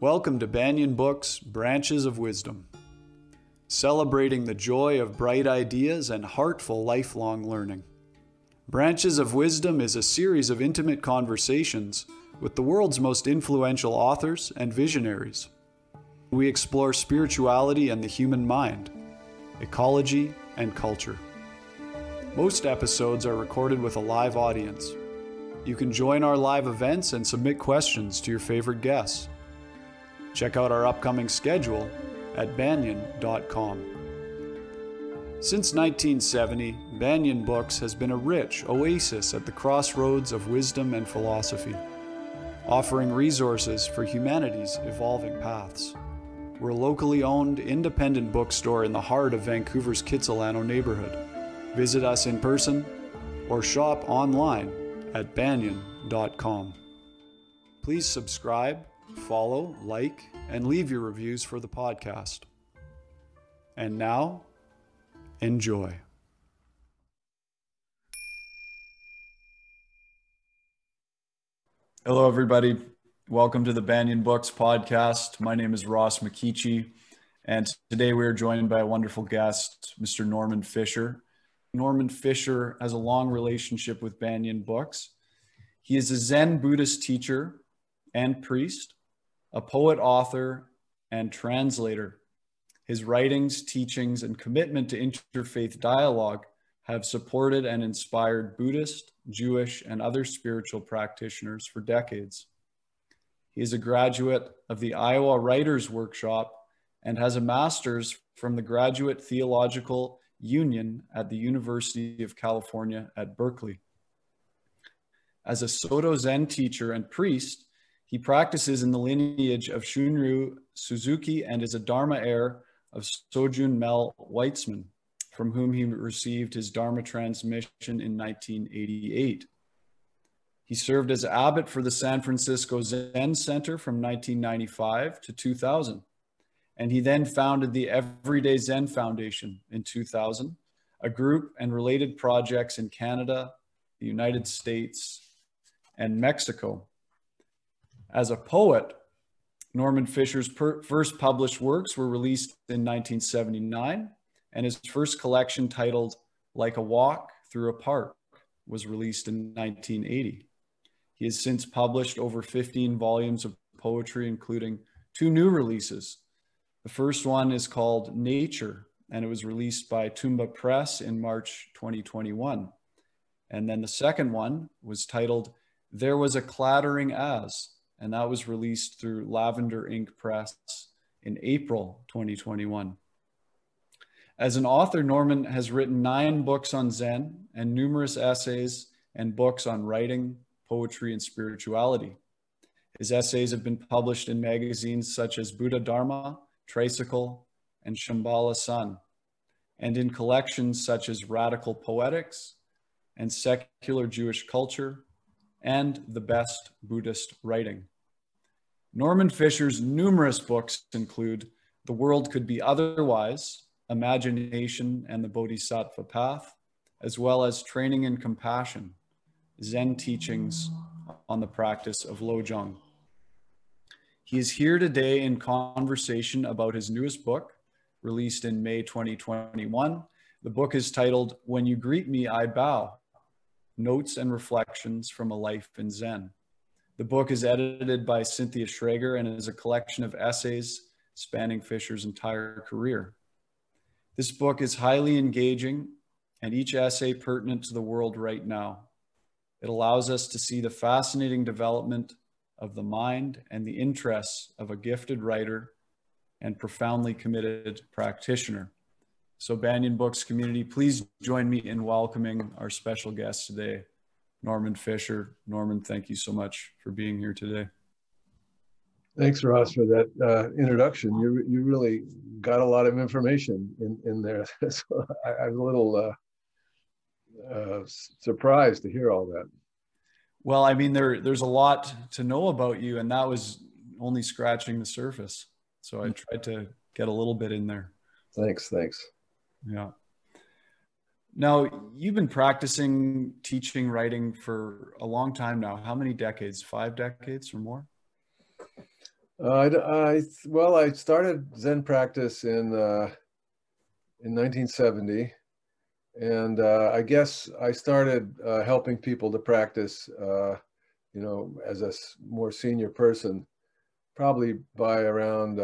Welcome to Banyen Books Branches of Wisdom, celebrating the joy of bright ideas and heartful lifelong learning. Branches of Wisdom is a series of intimate conversations with the world's most influential authors and visionaries. We explore spirituality and the human mind, ecology, and culture. Most episodes are recorded with a live audience. You can join our live events and submit questions to your favorite guests. Check out our upcoming schedule at banyen.com. Since 1970, Banyen Books has been a rich oasis at the crossroads of wisdom and philosophy, offering resources for humanity's evolving paths. We're a locally owned, independent bookstore in the heart of Vancouver's Kitsilano neighborhood. Visit us in person or shop online at banyen.com. Please subscribe, follow, like, and leave your reviews for the podcast. And now, enjoy. Hello, everybody. Welcome to the Banyen Books podcast. My name is Ross McKeechee, and today we are joined by a wonderful guest, Mr. Norman Fischer. Norman Fischer has a long relationship with Banyen Books. He is a Zen Buddhist teacher and priest, a poet, author, and translator. His writings, teachings, and commitment to interfaith dialogue have supported and inspired Buddhist, Jewish, and other spiritual practitioners for decades. He is a graduate of the Iowa Writers Workshop and has a master's from the Graduate Theological Union at the University of California at Berkeley. As a Soto Zen teacher and priest, he practices in the lineage of Shunryu Suzuki and is a Dharma heir of Sojun Mel Weitsman, from whom he received his Dharma transmission in 1988. He served as abbot for the San Francisco Zen Center from 1995 to 2000 and he then founded the Everyday Zen Foundation in 2000, a group and related projects in Canada, the United States, and Mexico. As a poet, Norman Fischer's per- first published works were released in 1979, and his first collection, titled Like a Walk Through a Park, was released in 1980. He has since published over 15 volumes of poetry, including two new releases the first one is called Nature, and it was released by Tuumba Press in March 2021. And then the second one was titled There Was a Clattering As, and that was released through Lavender Ink Press in April 2021. As an author, Norman has written nine books on Zen and numerous essays and books on writing, poetry, and spirituality. His essays have been published in magazines such as Buddhadharma, Tricycle, and Shambhala Sun, and in collections such as Radical Poetics and Secular Jewish Culture and The Best Buddhist Writing. Norman Fischer's numerous books include The World Could Be Otherwise, Imagination and the Bodhisattva Path, as well as Training in Compassion, Zen Teachings on the Practice of Lojong. He is here today in conversation about his newest book, released in May 2021. The book is titled When You Greet Me, I Bow Notes and Reflections from a Life in Zen. The book is edited by Cynthia Schrager and is a collection of essays spanning Fischer's entire career. This book is highly engaging and each essay pertinent to the world right now. It allows us to see the fascinating development of the mind and the interests of a gifted writer and profoundly committed practitioner. So, Banyen Books community, please join me in welcoming our special guest today, Norman Fischer. Norman, thank you so much for being here today. Thanks, Ross, for that uh, introduction. You you really got a lot of information in in there. so I, am a little uh, uh, surprised to hear all that. Well, I mean, there there's a lot to know about you, and that was only scratching the surface. So I mm. tried to get a little bit in there. Thanks, thanks. Yeah. Now you've been practicing teaching writing for a long time now. How many decades? Five decades or more? Uh, I, well, I started Zen practice in uh, in 1970, and uh, I guess I started uh, helping people to practice, uh, you know, as a more senior person, probably by around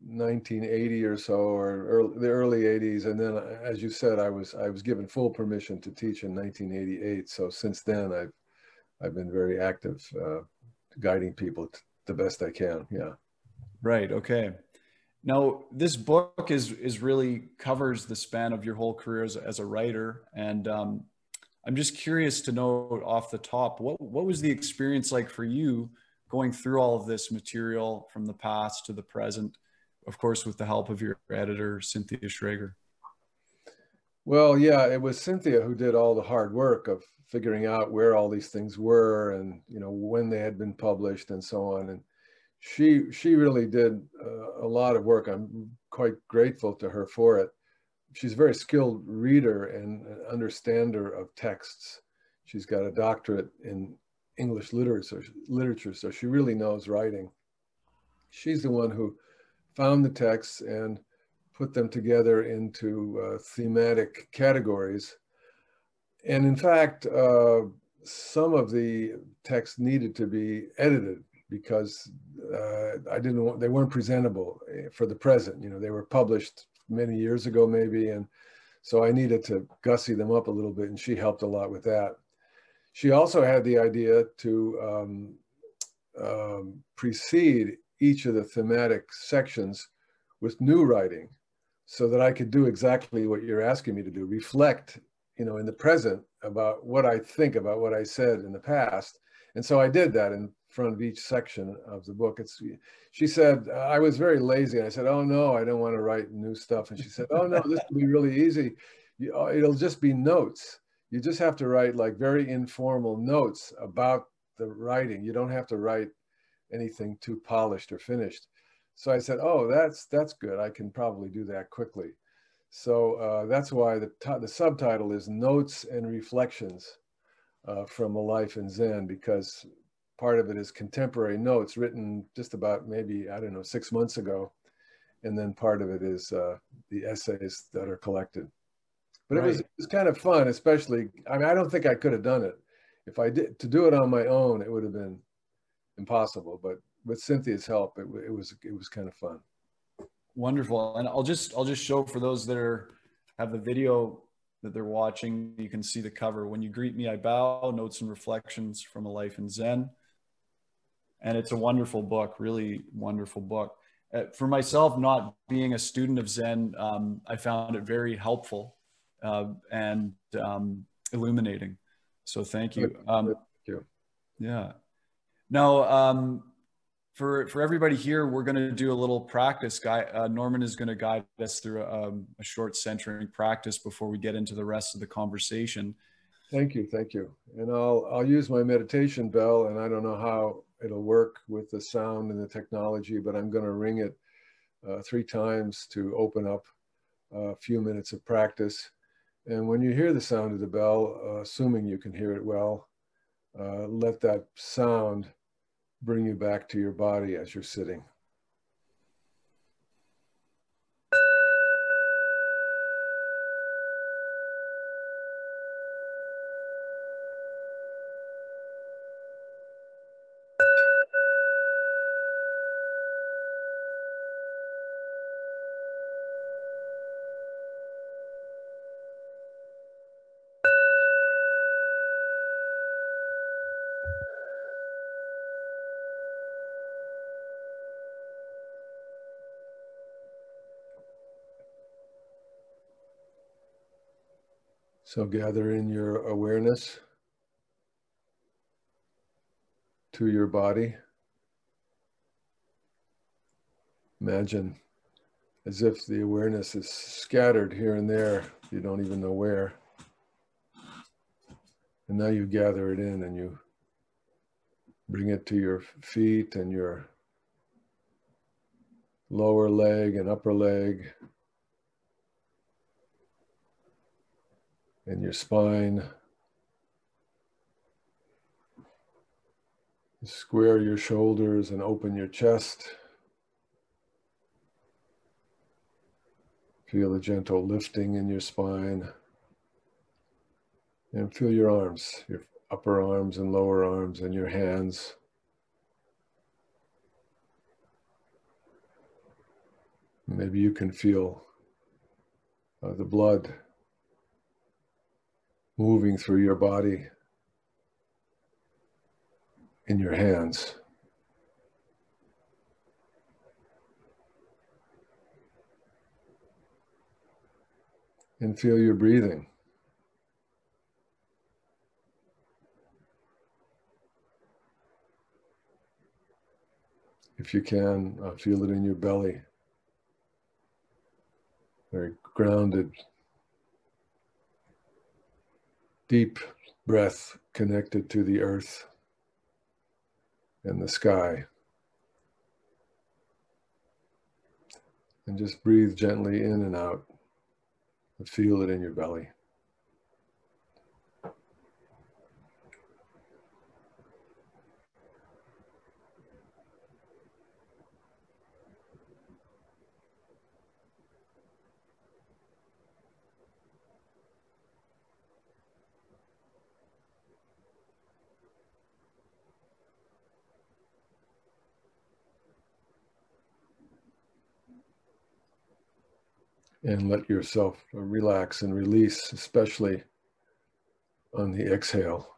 1980 or so, or early, the early 80s. And then, as you said, I was I was given full permission to teach in 1988. So since then, I've I've been very active, guiding people the best I can. Yeah. Right. Okay. Now, this book is is really covers the span of your whole career as, as a writer, and um, I'm just curious to know off the top what what was the experience like for you going through all of this material from the past to the present, of course, with the help of your editor Cynthia Schrager. Well, yeah, it was Cynthia who did all the hard work of figuring out where all these things were and you know when they had been published and so on. And she she really did uh, a lot of work. I'm quite grateful to her for it. She's a very skilled reader and understander of texts. She's got a doctorate in english literature literature so she really knows writing. She's the one who found the texts and put them together into uh, thematic categories and in fact, uh, some of the texts needed to be edited because uh, I didn't want, they weren't presentable eh, for the present. You know, they were published many years ago maybe. And so I needed to gussy them up a little bit and she helped a lot with that. She also had the idea to um, um, precede each of the thematic sections with new writing so that I could do exactly what you're asking me to do, reflect you know, in the present about what I think about what I said in the past. And so I did that in front of each section of the book. It's, she said, I was very lazy. And I said, oh no, I don't want to write new stuff. And she said, oh no, this will be really easy. Uh, it'll just be notes. You just have to write like very informal notes about the writing. You don't have to write anything too polished or finished. So I said, oh, that's, that's good. I can probably do that quickly. So uh, that's why the, the subtitle is Notes and Reflections uh, from a Life in Zen, because part of it is contemporary notes written just about maybe, I don't know, six months ago. And then part of it is uh, the essays that are collected. But right. it, was, it was kind of fun, especially, I mean, I don't think I could have done it. If I did, to do it on my own, it would have been impossible. But with Cynthia's help, it, it was, it was kind of fun. Wonderful. And I'll just I'll just show for those that are have the video that they're watching, you can see the cover. When you greet me, I bow, notes and reflections from a life in Zen. And it's a wonderful book, really wonderful book. Uh, for myself, not being a student of Zen, um, I found it very helpful uh, and um, illuminating. So thank you. Um, thank you. Yeah. Now, um, for for everybody here, we're going to do a little practice. Guy uh, Norman is going to guide us through a, um, a, short centering practice before we get into the rest of the conversation. Thank you, thank you. And I'll I'll use my meditation bell, and I don't know how it'll work with the sound and the technology, but I'm going to ring it uh, three times to open up a few minutes of practice. And when you hear the sound of the bell, uh, assuming you can hear it well, uh, let that sound bring you back to your body as you're sitting. So gather in your awareness to your body. Imagine as if the awareness is scattered here and there, you don't even know where. And now you gather it in and you bring it to your feet and your lower leg and upper leg, and your spine. Square your shoulders and open your chest. Feel a gentle lifting in your spine. And feel your arms, your upper arms and lower arms, and your hands. Maybe you can feel uh, the blood moving through your body in your hands. And feel your breathing. If you can, uh, feel it in your belly. Very grounded, deep breath connected to the earth and the sky. And just breathe gently in and out. And feel it in your belly. And let yourself relax and release, especially on the exhale.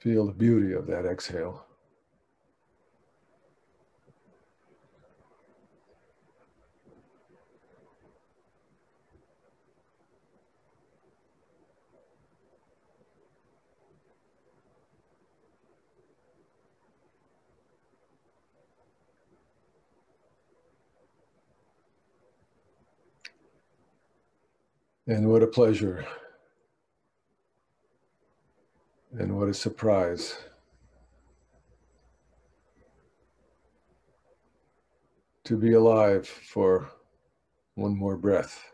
Feel the beauty of that exhale. And what a pleasure. And what a surprise. To be alive for one more breath.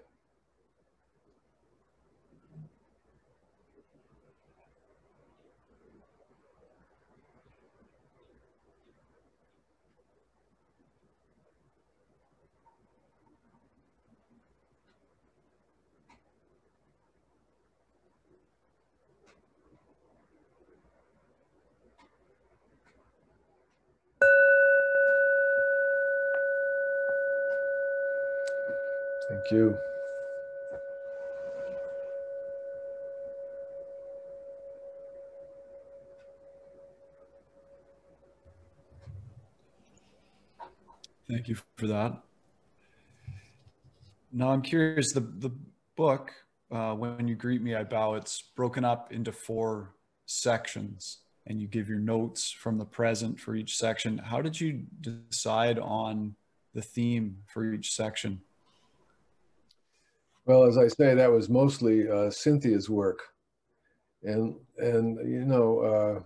Thank you. Thank you for that. Now I'm curious. The the book, uh, when you greet me, I bow. It's broken up into four sections, and you give your notes from the present for each section. How did you decide on the theme for each section? Well, as I say, that was mostly uh, Cynthia's work, and and you know uh,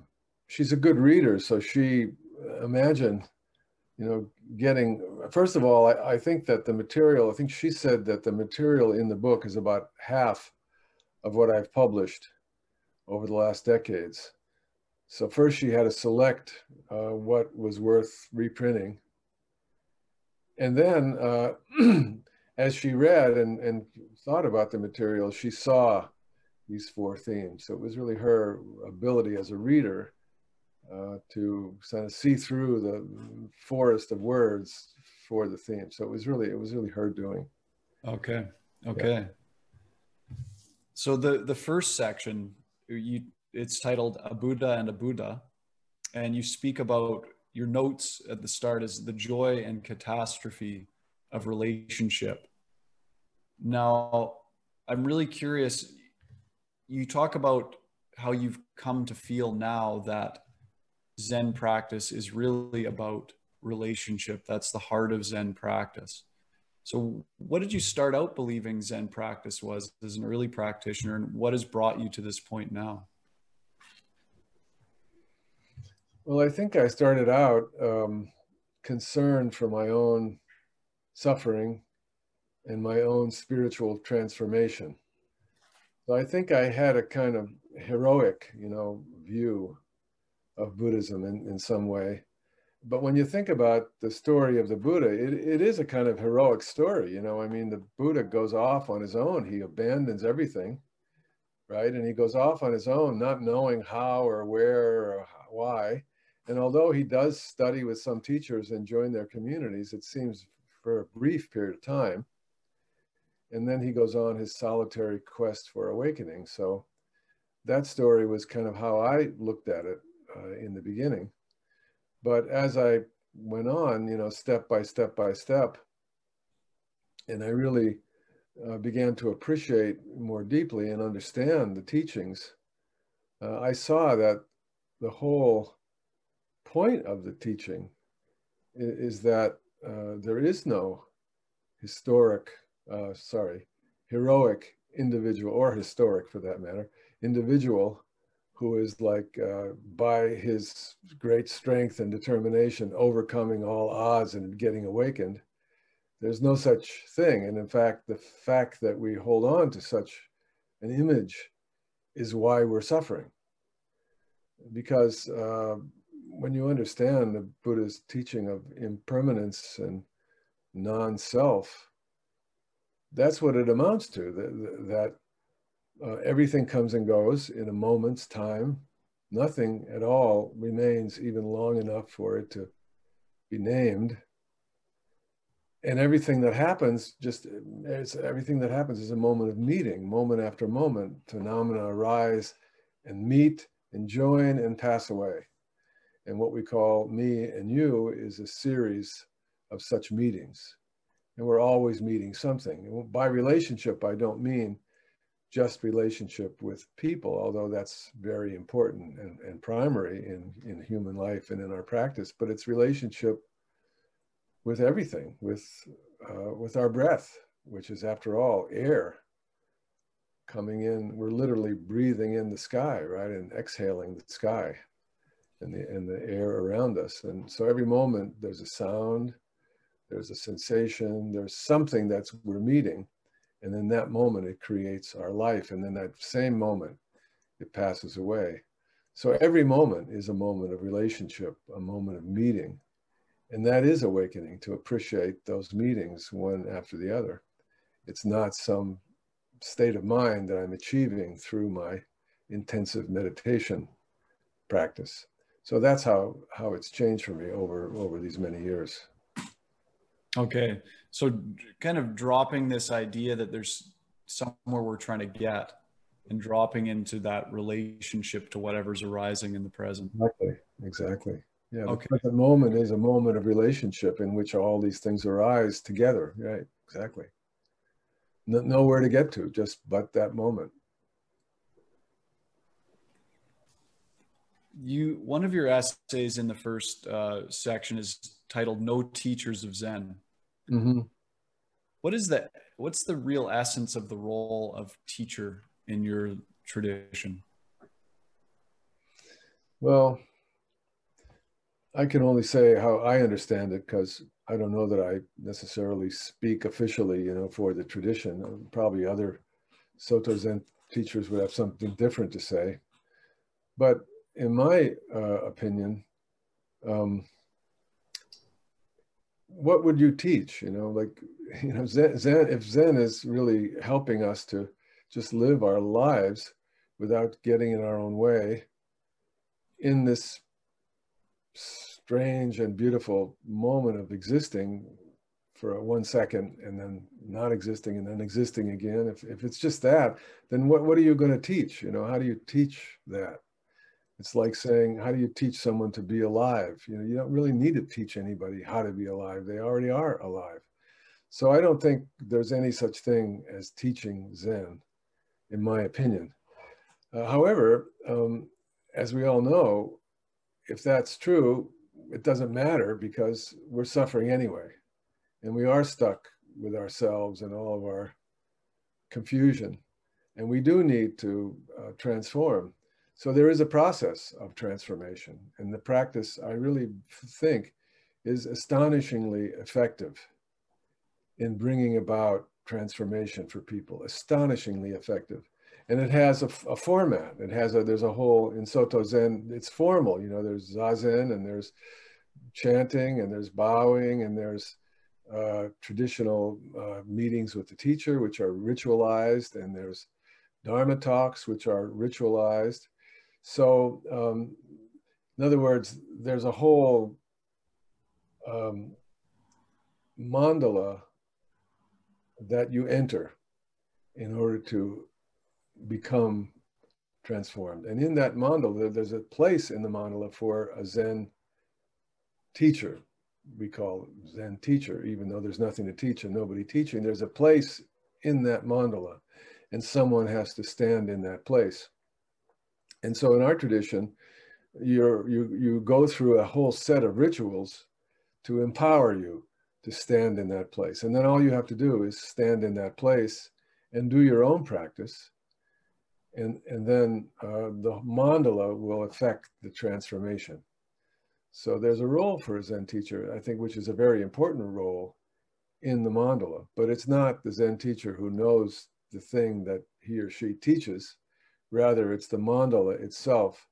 she's a good reader, so she uh, imagine, you know, getting first of all, I, I think that the material. I think she said that the material in the book is about half of what I've published over the last decades. So first, she had to select uh, what was worth reprinting, and then. As she read and, and thought about the material, she saw these four themes. So it was really her ability as a reader uh, to kind of see through the forest of words for the theme. So it was really, it was really her doing. Okay. Okay. Yeah. So the, the first section, you, it's titled A Buddha and a Buddha. And you speak about your notes at the start is the joy and catastrophe of relationship. Now, I'm really curious. You talk about how you've come to feel now that Zen practice is really about relationship. That's the heart of Zen practice. So, what did you start out believing Zen practice was as an early practitioner, and what has brought you to this point now? Well, I think I started out um, concerned for my own suffering and my own spiritual transformation. So I think I had a kind of heroic, you know, view of Buddhism in, in some way. But when you think about the story of the Buddha, it, it is a kind of heroic story. You know, I mean, the Buddha goes off on his own. He abandons everything, right? And he goes off on his own, not knowing how or where or why. And although he does study with some teachers and join their communities, it seems for a brief period of time. And then he goes on his solitary quest for awakening. So that story was kind of how I looked at it uh, in the beginning. But as I went on, you know, step by step by step, and I really uh, began to appreciate more deeply and understand the teachings, uh, I saw that the whole point of the teaching is, is that uh, there is no historic, uh, sorry, heroic individual or historic for that matter, individual who is like uh, by his great strength and determination overcoming all odds and getting awakened there's no such thing. And in fact the fact that we hold on to such an image is why we're suffering. Because uh, when you understand the buddha's teaching of impermanence and non-self that's what it amounts to that, that uh, everything comes and goes in a moment's time. Nothing at all remains even long enough for it to be named. And everything that happens, just everything that happens is a moment of meeting, moment after moment. Phenomena arise and meet and join and pass away. And what we call me and you is a series of such meetings. And we're always meeting something. by relationship, I don't mean just relationship with people, although that's very important and, and primary in, in human life and in our practice, but it's relationship with everything, with, uh, with our breath, which is after all air coming in. We're literally breathing in the sky, right? And exhaling the sky and the, and the air around us. And so every moment there's a sound, there's a sensation, there's something that's we're meeting and in that moment, it creates our life. And then that same moment, it passes away. So every moment is a moment of relationship, a moment of meeting. And that is awakening to appreciate those meetings one after the other. It's not some state of mind that I'm achieving through my intensive meditation practice. So that's how, how it's changed for me over, over these many years. Okay. So kind of dropping this idea that there's somewhere we're trying to get and dropping into that relationship to whatever's arising in the present. Exactly. Exactly. Yeah. The okay. present moment is a moment of relationship in which all these things arise together. Right. Exactly. No, nowhere to get to, just but that moment. You one of your essays in the first uh, section is titled "No Teachers of Zen." Mm-hmm. What is that? What's the real essence of the role of teacher in your tradition? Well, I can only say how I understand it because I don't know that I necessarily speak officially, you know, for the tradition. Probably other Soto Zen teachers would have something different to say. But in my uh, opinion, um, what would you teach? You know, like, you know, Zen, Zen, if Zen is really helping us to just live our lives without getting in our own way in this strange and beautiful moment of existing for one second and then not existing and then existing again if, if it's just that then what, what are you going to teach you know how do you teach that it's like saying, how do you teach someone to be alive? You know, you don't really need to teach anybody how to be alive. They already are alive. So I don't think there's any such thing as teaching Zen, in my opinion. Uh, however, um, as we all know, if that's true, it doesn't matter because we're suffering anyway. And we are stuck with ourselves and all of our confusion. And we do need to uh, transform. So there is a process of transformation. And the practice, I really think, is astonishingly effective in bringing about transformation for people, astonishingly effective. and it has a, a, format. It has a, there's a whole, in Soto Zen, it's formal, you know, there's Zazen and there's chanting and there's bowing and there's uh, traditional uh, meetings with the teacher, which are ritualized, and there's Dharma talks, which are ritualized. So, um, in other words, there's a whole um, mandala that you enter in order to become transformed. And in that mandala, there's a place in the mandala for a Zen teacher. We call Zen teacher, even though there's nothing to teach and nobody teaching. There's a place in that mandala, and someone has to stand in that place. And so in our tradition, you're, you, you go through a whole set of rituals to empower you to stand in that place. And then all you have to do is stand in that place and do your own practice. And, and then uh, the mandala will affect the transformation. So there's a role for a Zen teacher, I think, which is a very important role in the mandala, but it's not the Zen teacher who knows the thing that he or she teaches. Rather, it's the mandala itself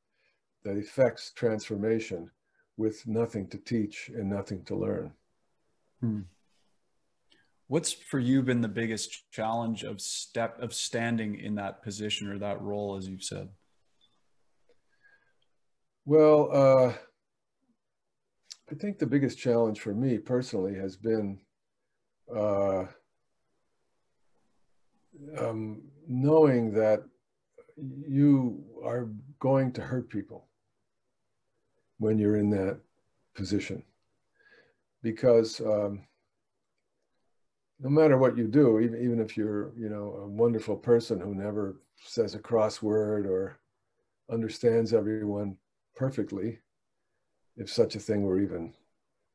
that effects transformation with nothing to teach and nothing to learn. Hmm. What's for you been the biggest challenge of step of standing in that position or that role, as you've said? Well, uh, I think the biggest challenge for me personally has been uh, um, knowing that you are going to hurt people when you're in that position because um, no matter what you do, even, even if you're, you know, a wonderful person who never says a crossword or understands everyone perfectly, if such a thing were even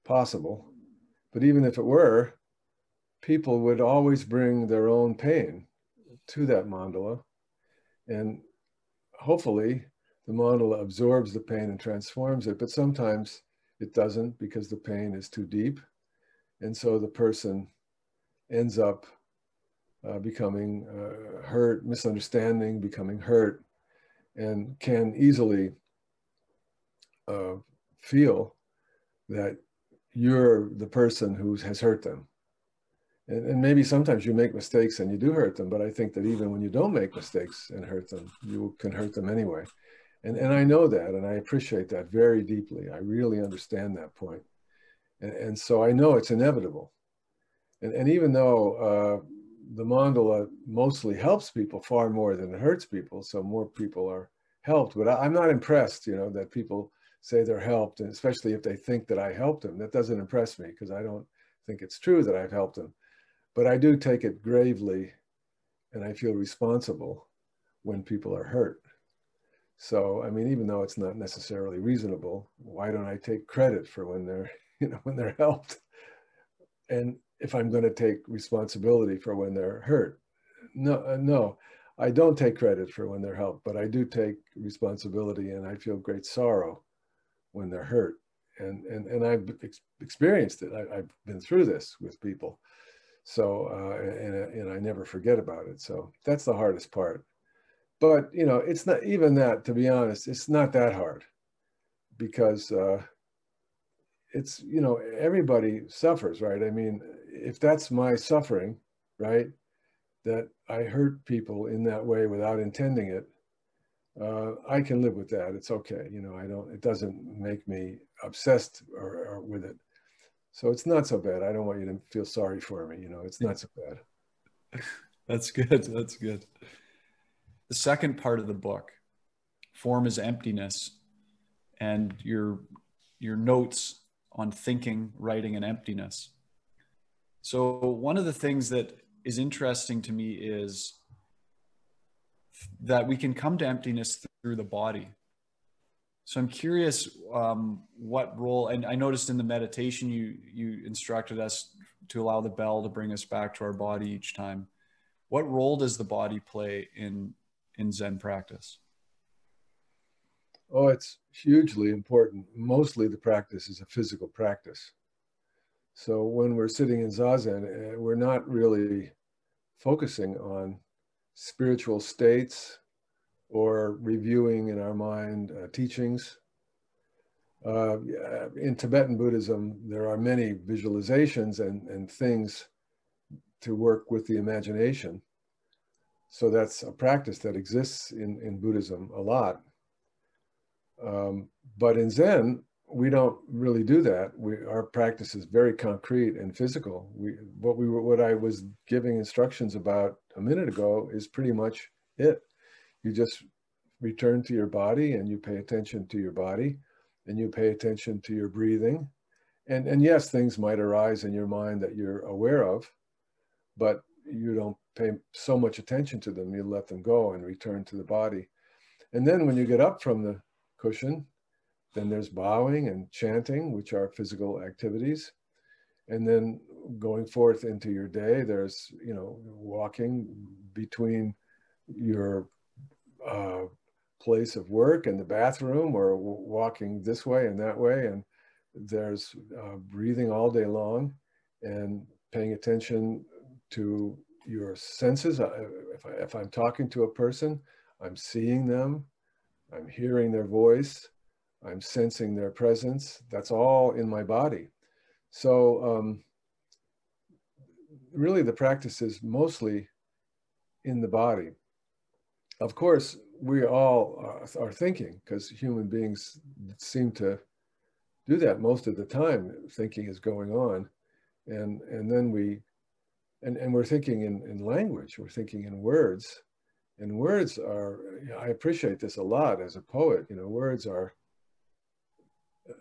possible, but even if it were, people would always bring their own pain to that mandala. And hopefully the model absorbs the pain and transforms it, but sometimes it doesn't because the pain is too deep. And so the person ends up uh, becoming uh, hurt, misunderstanding, becoming hurt, and can easily uh, feel that you're the person who has hurt them. And, and, maybe sometimes you make mistakes and you do hurt them, but I think that even when you don't make mistakes and hurt them, you can hurt them anyway. And, and I know that, and I appreciate that very deeply. I really understand that point. And, and so I know it's inevitable. And, and even though uh, the mandala mostly helps people far more than it hurts people, so more people are helped, but I, I'm not impressed, you know, that people say they're helped, and especially if they think that I helped them. That doesn't impress me because I don't think it's true that I've helped them. But I do take it gravely and I feel responsible when people are hurt. So, I mean, even though it's not necessarily reasonable, why don't I take credit for when they're, you know, when they're helped? And if I'm going to take responsibility for when they're hurt, no, uh, no, I don't take credit for when they're helped, but I do take responsibility and I feel great sorrow when they're hurt. And, and, and I've ex experienced it. I, have been through this with people. So, uh, and, and I never forget about it. So that's the hardest part. But you know it's not even that to be honest it's not that hard because uh, it's you know everybody suffers right? I mean if that's my suffering right that i hurt people in that way without intending it uh, i can live with that. It's okay. You know i don't it doesn't make me obsessed or, or with it so it's not so bad i don't want you to feel sorry for me you know it's not so bad that's good that's good the second part of the book, form is emptiness, and your your notes on thinking, writing, and emptiness. So one of the things that is interesting to me is that we can come to emptiness through the body. So I'm curious um, what role, and I noticed in the meditation you you instructed us to allow the bell to bring us back to our body each time. What role does the body play in in Zen practice? Oh, it's hugely important. Mostly the practice is a physical practice. So when we're sitting in Zazen, eh, we're not really focusing on spiritual states or reviewing in our mind uh, teachings. Uh, in Tibetan Buddhism, there are many visualizations and, and things to work with the imagination. So that's a practice that exists in, in Buddhism a lot. Um, but in Zen, we don't really do that. We, our practice is very concrete and physical. We, what we were, what I was giving instructions about a minute ago is pretty much it. You just return to your body and you pay attention to your body and you pay attention to your breathing. And, and yes, things might arise in your mind that you're aware of, but you don't pay so much attention to them. You let them go and return to the body. And then when you get up from the cushion, then there's bowing and chanting, which are physical activities. And then going forth into your day, there's, you know, walking between your uh, place of work and the bathroom or walking this way and that way. And there's uh, breathing all day long and paying attention to your senses. If, I, if I'm talking to a person, I'm seeing them, I'm hearing their voice, I'm sensing their presence. That's all in my body. So um, really the practice is mostly in the body. Of course, we all are, are thinking because human beings seem to do that most of the time. Thinking is going on. And, and then we, and, and we're thinking in, in language, we're thinking in words. And words are, I appreciate this a lot as a poet, you know, words are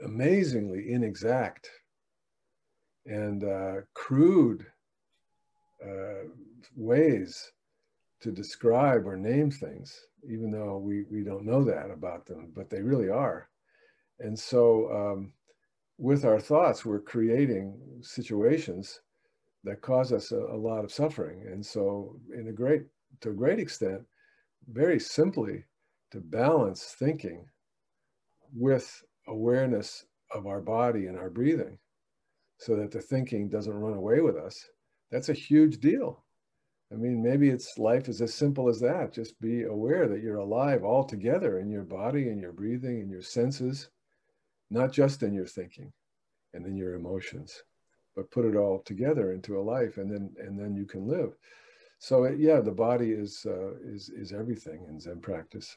amazingly inexact and uh, crude uh, ways to describe or name things, even though we, we don't know that about them, but they really are. And so um, with our thoughts, we're creating situations that cause us a, a, lot of suffering. And so in a great, to a great extent, very simply to balance thinking with awareness of our body and our breathing so that the thinking doesn't run away with us, that's a huge deal. I mean, maybe it's life is as simple as that. Just be aware that you're alive all together in your body and your breathing and your senses, not just in your thinking and in your emotions, but put it all together into a life and then and then you can live. So yeah, the body is uh, is is everything in Zen practice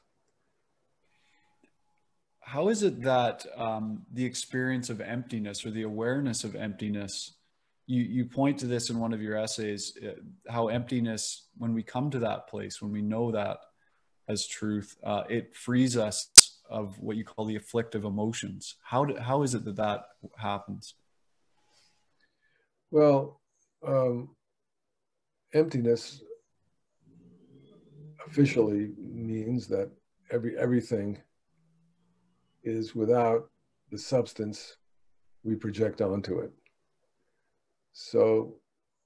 how is it that um, the experience of emptiness or the awareness of emptiness you, you point to this in one of your essays uh, how emptiness when we come to that place when we know that as truth uh, it frees us of what you call the afflictive emotions how, do, how is it that that happens well um, emptiness officially means that every everything is without the substance we project onto it. So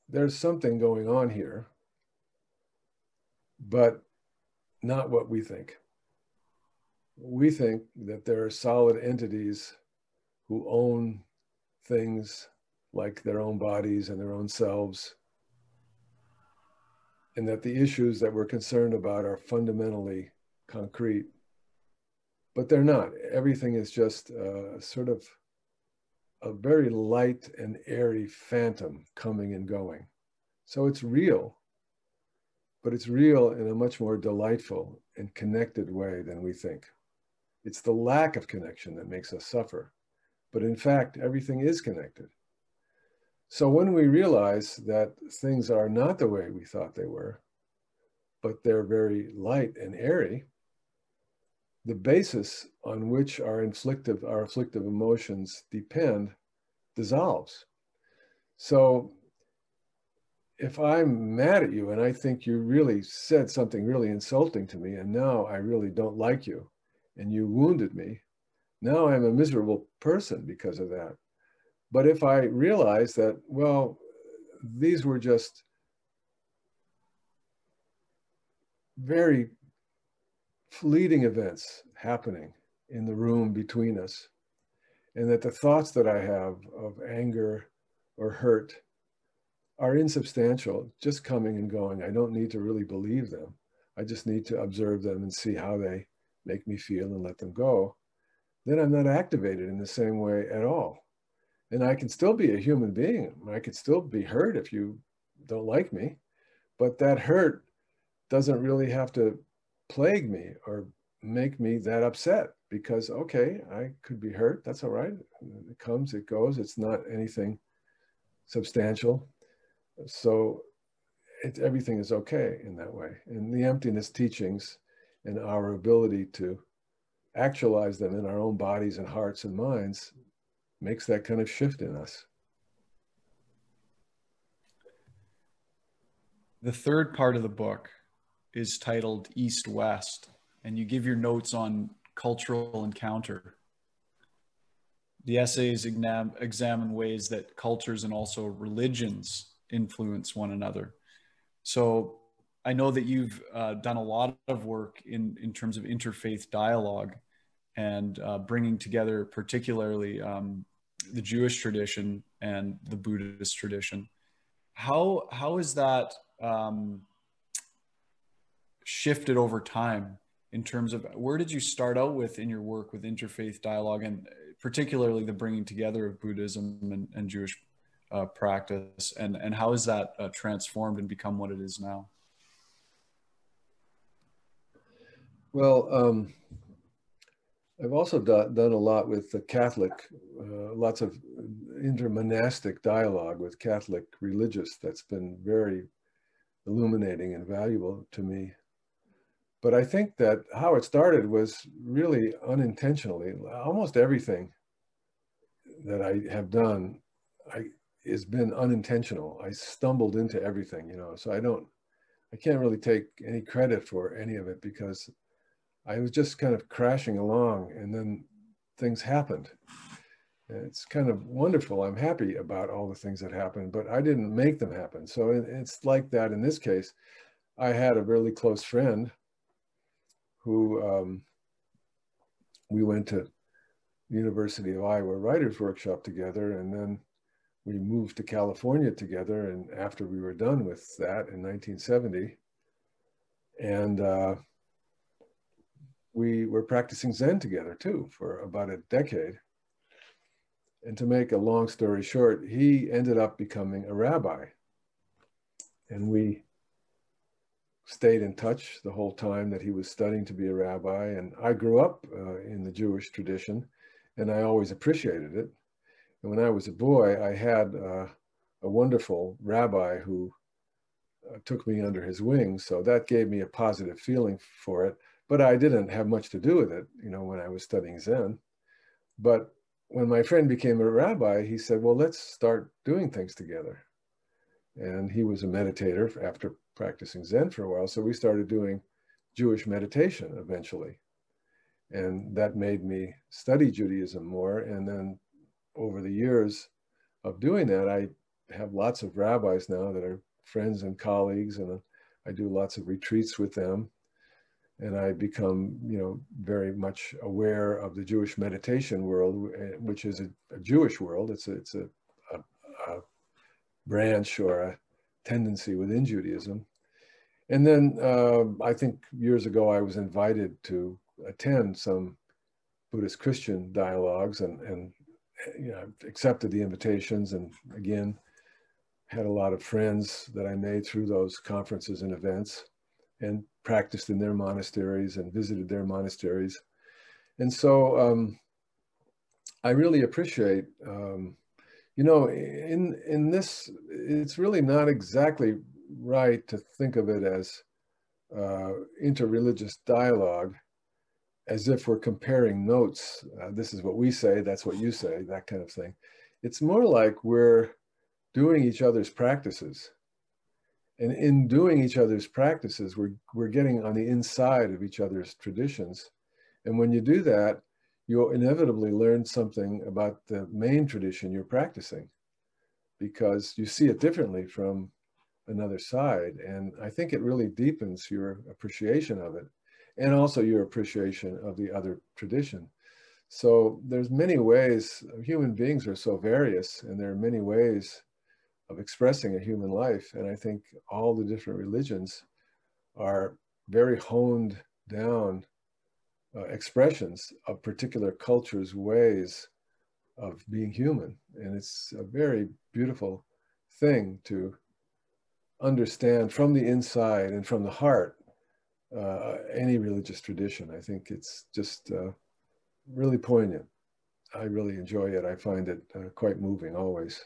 there's something going on here, but not what we think. We think that there are solid entities who own things like their own bodies and their own selves, and that the issues that we're concerned about are fundamentally concrete but they're not. Everything is just uh, sort of a very light and airy phantom coming and going. So it's real, but it's real in a much more delightful and connected way than we think. It's the lack of connection that makes us suffer. But in fact, everything is connected. So when we realize that things are not the way we thought they were, but they're very light and airy, the basis on which our inflictive, our afflictive emotions depend dissolves. So if I'm mad at you and I think you really said something really insulting to me and now I really don't like you and you wounded me, now I'm a miserable person because of that. But if I realize that, well, these were just very fleeting events happening in the room between us. And that the thoughts that I have of anger or hurt are insubstantial, just coming and going. I don't need to really believe them. I just need to observe them and see how they make me feel and let them go, then I'm not activated in the same way at all. And I can still be a human being. I could still be hurt if you don't like me, but that hurt doesn't really have to plague me or make me that upset because, okay, I could be hurt. That's all right. It comes, it goes. It's not anything substantial. So it, everything is okay in that way. And the emptiness teachings and our ability to actualize them in our own bodies and hearts and minds makes that kind of shift in us. The third part of the book is titled East West, and you give your notes on cultural encounter. The essays examine ways that cultures and also religions influence one another. So I know that you've uh, done a lot of work in, in terms of interfaith dialogue and uh, bringing together, particularly um, the Jewish tradition and the Buddhist tradition. How how is that um, shifted over time in terms of where did you start out with in your work with interfaith dialogue and particularly the bringing together of Buddhism and, and Jewish uh, practice? And and how has that uh, transformed and become what it is now? Well um, i've also do, done a lot with the catholic uh, lots of intermonastic dialogue with catholic religious that's been very illuminating and valuable to me but i think that how it started was really unintentionally almost everything that i have done I, has been unintentional. I stumbled into everything, you know, so I don't, I can't really take any credit for any of it because I was just kind of crashing along and then things happened. It's kind of wonderful. I'm happy about all the things that happened, but I didn't make them happen. So it's like that in this case. I had a really close friend who um, we went to University of Iowa Writers Workshop together, and then we moved to California together. And after we were done with that in 1970, and uh, we were practicing Zen together too for about a decade. And to make a long story short, he ended up becoming a rabbi. And we stayed in touch the whole time that he was studying to be a rabbi. And I grew up uh, in the Jewish tradition, and I always appreciated it. And when I was a boy, I had uh, a wonderful rabbi who uh, took me under his wing. So that gave me a positive feeling for it. But I didn't have much to do with it, you know, when I was studying Zen. But when my friend became a rabbi, he said, well, let's start doing things together. And he was a meditator after practicing Zen for a while. So we started doing Jewish meditation eventually. And that made me study Judaism more. And then over the years of doing that, I have lots of rabbis now that are friends and colleagues, and I do lots of retreats with them. And I become, you know, very much aware of the Jewish meditation world, eh, which is a, a Jewish world. It's a, it's a, branch or a tendency within Judaism. And then uh, I think years ago I was invited to attend some Buddhist Christian dialogues and, and you know, accepted the invitations and again, had a lot of friends that I made through those conferences and events and practiced in their monasteries and visited their monasteries. And so um, I really appreciate, um, you know, in, in this, it's really not exactly right to think of it as uh, interreligious dialogue as if we're comparing notes. Uh, this is what we say, that's what you say, that kind of thing. It's more like we're doing each other's practices. And in doing each other's practices, we're, we're getting on the inside of each other's traditions. And when you do that, you'll inevitably learn something about the main tradition you're practicing because you see it differently from another side. And I think it really deepens your appreciation of it and also your appreciation of the other tradition. So there's many ways, human beings are so various and there are many ways of expressing a human life. And I think all the different religions are very honed down uh, expressions of particular cultures' ways of being human. And it's a very beautiful thing to understand from the inside and from the heart uh, any religious tradition. I think it's just uh, really poignant. I really enjoy it. I find it uh, quite moving always.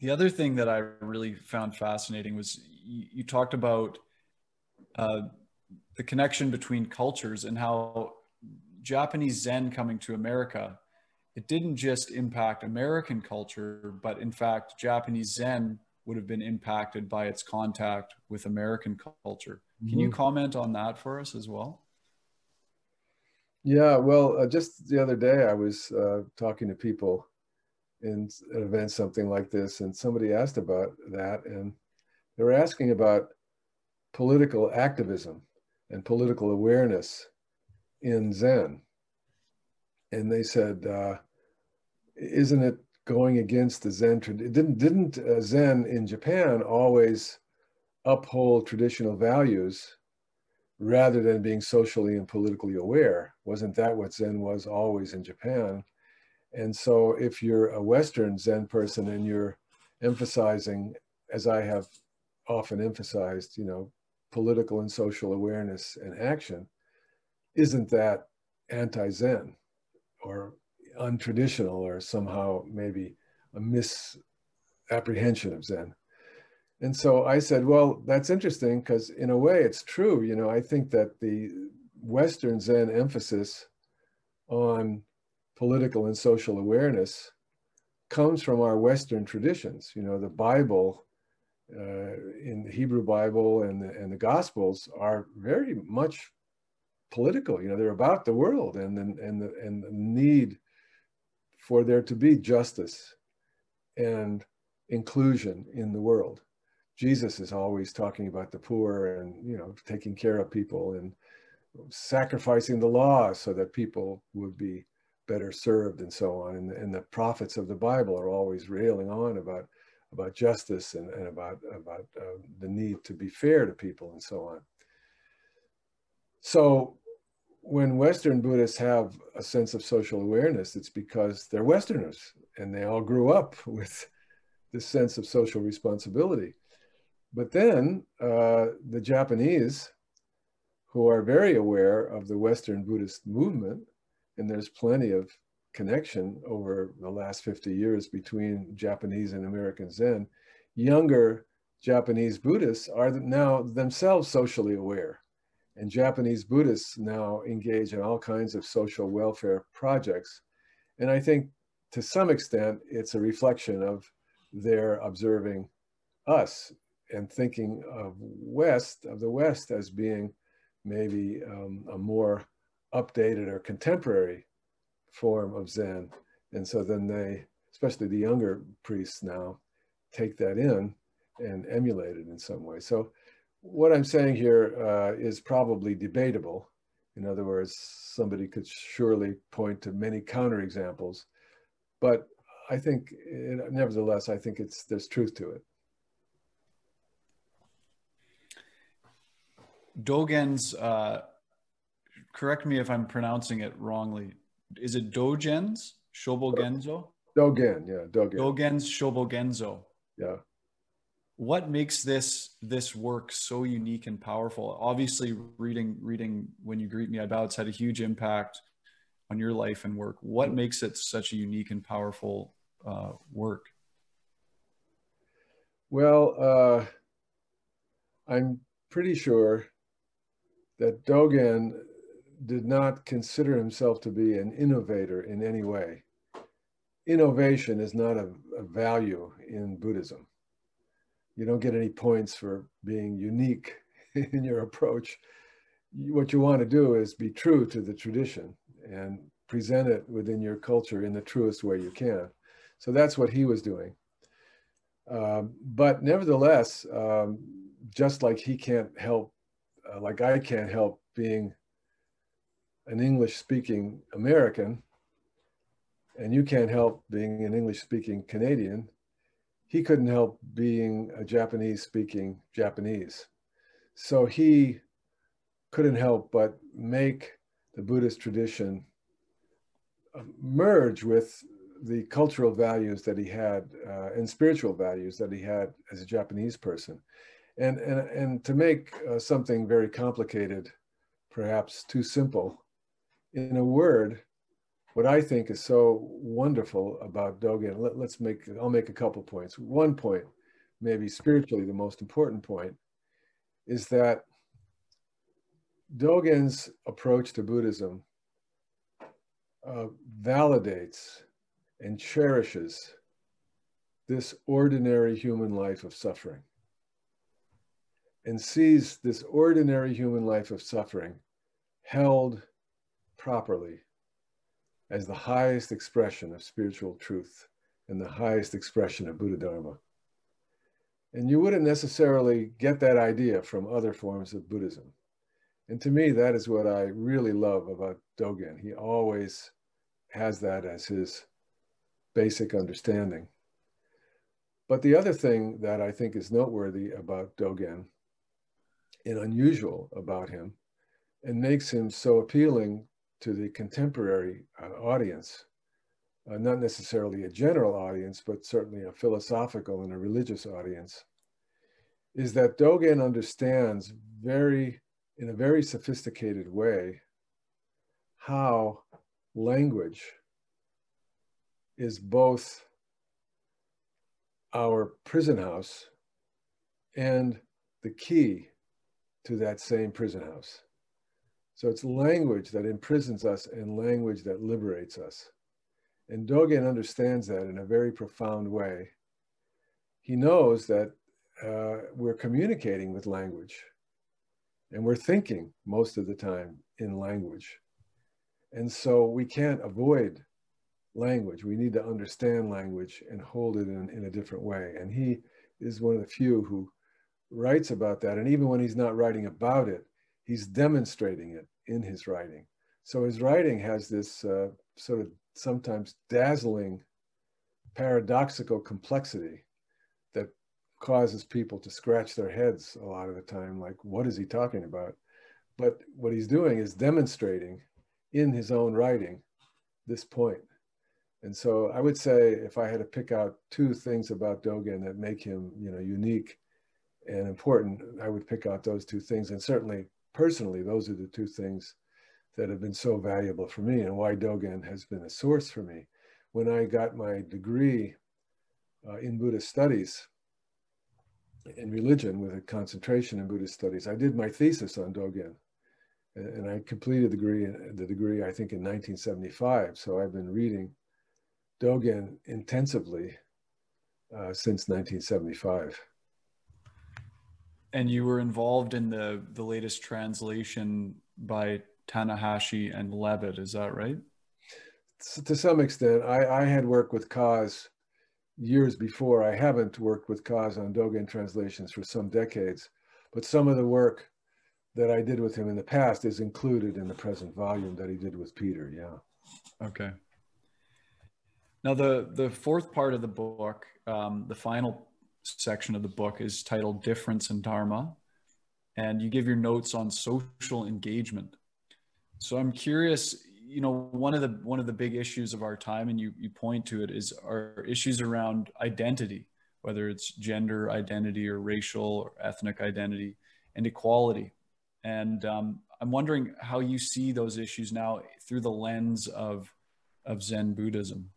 The other thing that I really found fascinating was you, you talked about uh, the connection between cultures and how Japanese Zen coming to America, it didn't just impact American culture, but in fact, Japanese Zen would have been impacted by its contact with American culture. Can mm-hmm. you comment on that for us as well? Yeah, well, uh, just the other day I was uh, talking to people in an event, something like this, and somebody asked about that, and they were asking about political activism and political awareness in Zen. And they said, uh, isn't it going against the Zen tradition? Didn't, didn't uh, Zen in Japan always uphold traditional values rather than being socially and politically aware? Wasn't that what Zen was always in Japan? And so if you're a Western Zen person and you're emphasizing, as I have often emphasized, you know, political and social awareness and action, isn't that anti-Zen or untraditional or somehow maybe a misapprehension of Zen? And so I said, well, that's interesting because in a way it's true. You know, I think that the Western Zen emphasis on political and social awareness comes from our Western traditions. You know, the Bible uh, in the Hebrew Bible and the, and the Gospels are very much political. You know, they're about the world and the, and the, and the need for there to be justice and inclusion in the world. Jesus is always talking about the poor and you know taking care of people and sacrificing the law so that people would be better served and so on. And, and the prophets of the Bible are always railing on about about justice and, and about, about uh, the need to be fair to people and so on. So when Western Buddhists have a sense of social awareness, it's because they're Westerners and they all grew up with this sense of social responsibility. But then uh, the Japanese, who are very aware of the Western Buddhist movement, and there's plenty of connection over the last 50 years between Japanese and American Zen, younger Japanese Buddhists are now themselves socially aware. And Japanese Buddhists now engage in all kinds of social welfare projects. And I think to some extent, it's a reflection of their observing us and thinking of West, of the West as being maybe um, a more updated or contemporary form of Zen. And so then they, especially the younger priests now, take that in and emulate it in some way. So what I'm saying here uh, is probably debatable. In other words, somebody could surely point to many counterexamples, but I think, it, nevertheless, I think it's there's truth to it. Dogen's, uh, correct me if I'm pronouncing it wrongly is it Dogen's Shobogenzo? Dogen, yeah, Dogen. Dogen's Shobogenzo. Yeah. What makes this this work so unique and powerful? Obviously, reading reading when you greet me, I bow. It's had a huge impact on your life and work. What makes it such a unique and powerful uh, work? Well, uh, I'm pretty sure that Dogen did not consider himself to be an innovator in any way. Innovation is not a, a, value in Buddhism. You don't get any points for being unique in your approach. What you want to do is be true to the tradition and present it within your culture in the truest way you can. So that's what he was doing. Um, but nevertheless, um, just like he can't help, uh, like I can't help being an English speaking American and you can't help being an English speaking Canadian, he couldn't help being a Japanese speaking Japanese. So he couldn't help but make the Buddhist tradition uh, merge with the cultural values that he had uh, and spiritual values that he had as a Japanese person. And, and, and to make uh, something very complicated, perhaps too simple, in a word, what I think is so wonderful about Dogen, let, us make, I'll make a couple points. One point, maybe spiritually the most important point, is that Dogen's approach to Buddhism uh, validates and cherishes this ordinary human life of suffering and sees this ordinary human life of suffering held properly as the highest expression of spiritual truth and the highest expression of Buddha Dharma. And you wouldn't necessarily get that idea from other forms of Buddhism. And to me, that is what I really love about Dogen. He always has that as his basic understanding. But the other thing that I think is noteworthy about Dogen and unusual about him and makes him so appealing to the contemporary uh, audience, uh, not necessarily a general audience, but certainly a philosophical and a religious audience, is that Dogen understands very, in a very sophisticated way, how language is both our prison house and the key to that same prison house. So it's language that imprisons us and language that liberates us. And Dogen understands that in a very profound way. He knows that uh, we're communicating with language and we're thinking most of the time in language. And so we can't avoid language. We need to understand language and hold it in, in a different way. And he is one of the few who writes about that. And even when he's not writing about it, he's demonstrating it in his writing. So his writing has this uh, sort of sometimes dazzling, paradoxical complexity that causes people to scratch their heads a lot of the time, like, what is he talking about? But what he's doing is demonstrating in his own writing this point. And so I would say if I had to pick out two things about Dogen that make him, you know, unique and important, I would pick out those two things. And certainly personally, those are the two things that have been so valuable for me and why Dogen has been a source for me. When I got my degree uh, in Buddhist studies, in religion with a concentration in Buddhist studies, I did my thesis on Dogen. And I completed the degree, the degree, I think, in 1975. So I've been reading Dogen intensively uh, since 1975 and you were involved in the the latest translation by Tanahashi and Levitt, is that right? To some extent, I, I had worked with Kaz years before. I haven't worked with Kaz on Dogen translations for some decades, but some of the work that I did with him in the past is included in the present volume that he did with Peter. Yeah. Okay. Now the the fourth part of the book, um, the final section of the book is titled Difference in Dharma. And you give your notes on social engagement. So I'm curious, you know, one of the one of the big issues of our time, and you you point to it, is our issues around identity, whether it's gender identity or racial or ethnic identity, and equality. And um, I'm wondering how you see those issues now through the lens of of Zen Buddhism.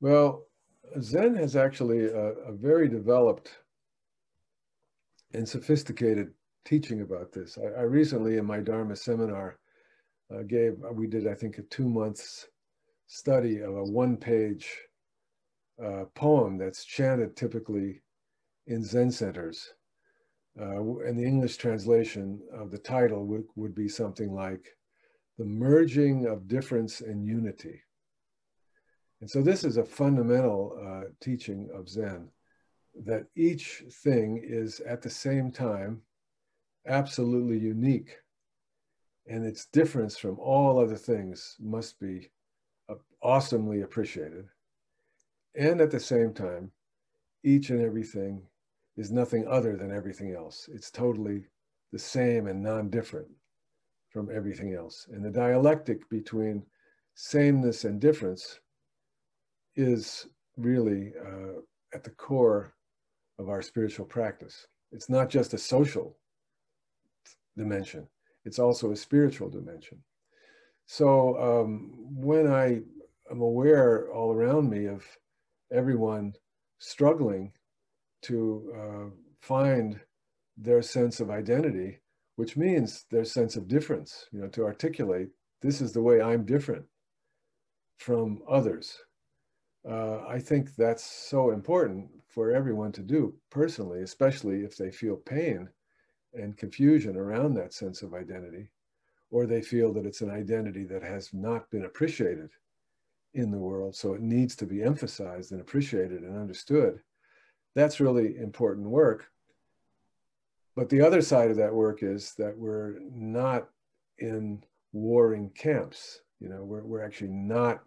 Well, Zen has actually a, a, very developed and sophisticated teaching about this. I, I recently, in my Dharma seminar, uh, gave, we did, I think, a two months study of a one page uh, poem that's chanted typically in Zen centers. Uh, and the English translation of the title would, would be something like The Merging of Difference and Unity. And so this is a fundamental uh, teaching of Zen, that each thing is at the same time absolutely unique. And its difference from all other things must be awesomely appreciated. And at the same time, each and everything is nothing other than everything else. It's totally the same and non-different from everything else. And the dialectic between sameness and difference is really uh, at the core of our spiritual practice. It's not just a social dimension, it's also a spiritual dimension. So um, when I am aware all around me of everyone struggling to uh, find their sense of identity, which means their sense of difference, you know, to articulate this is the way I'm different from others. Uh, I think that's so important for everyone to do personally, especially if they feel pain and confusion around that sense of identity, or they feel that it's an identity that has not been appreciated in the world. So it needs to be emphasized and appreciated and understood. That's really important work. But the other side of that work is that we're not in warring camps. You know, we're, we're actually not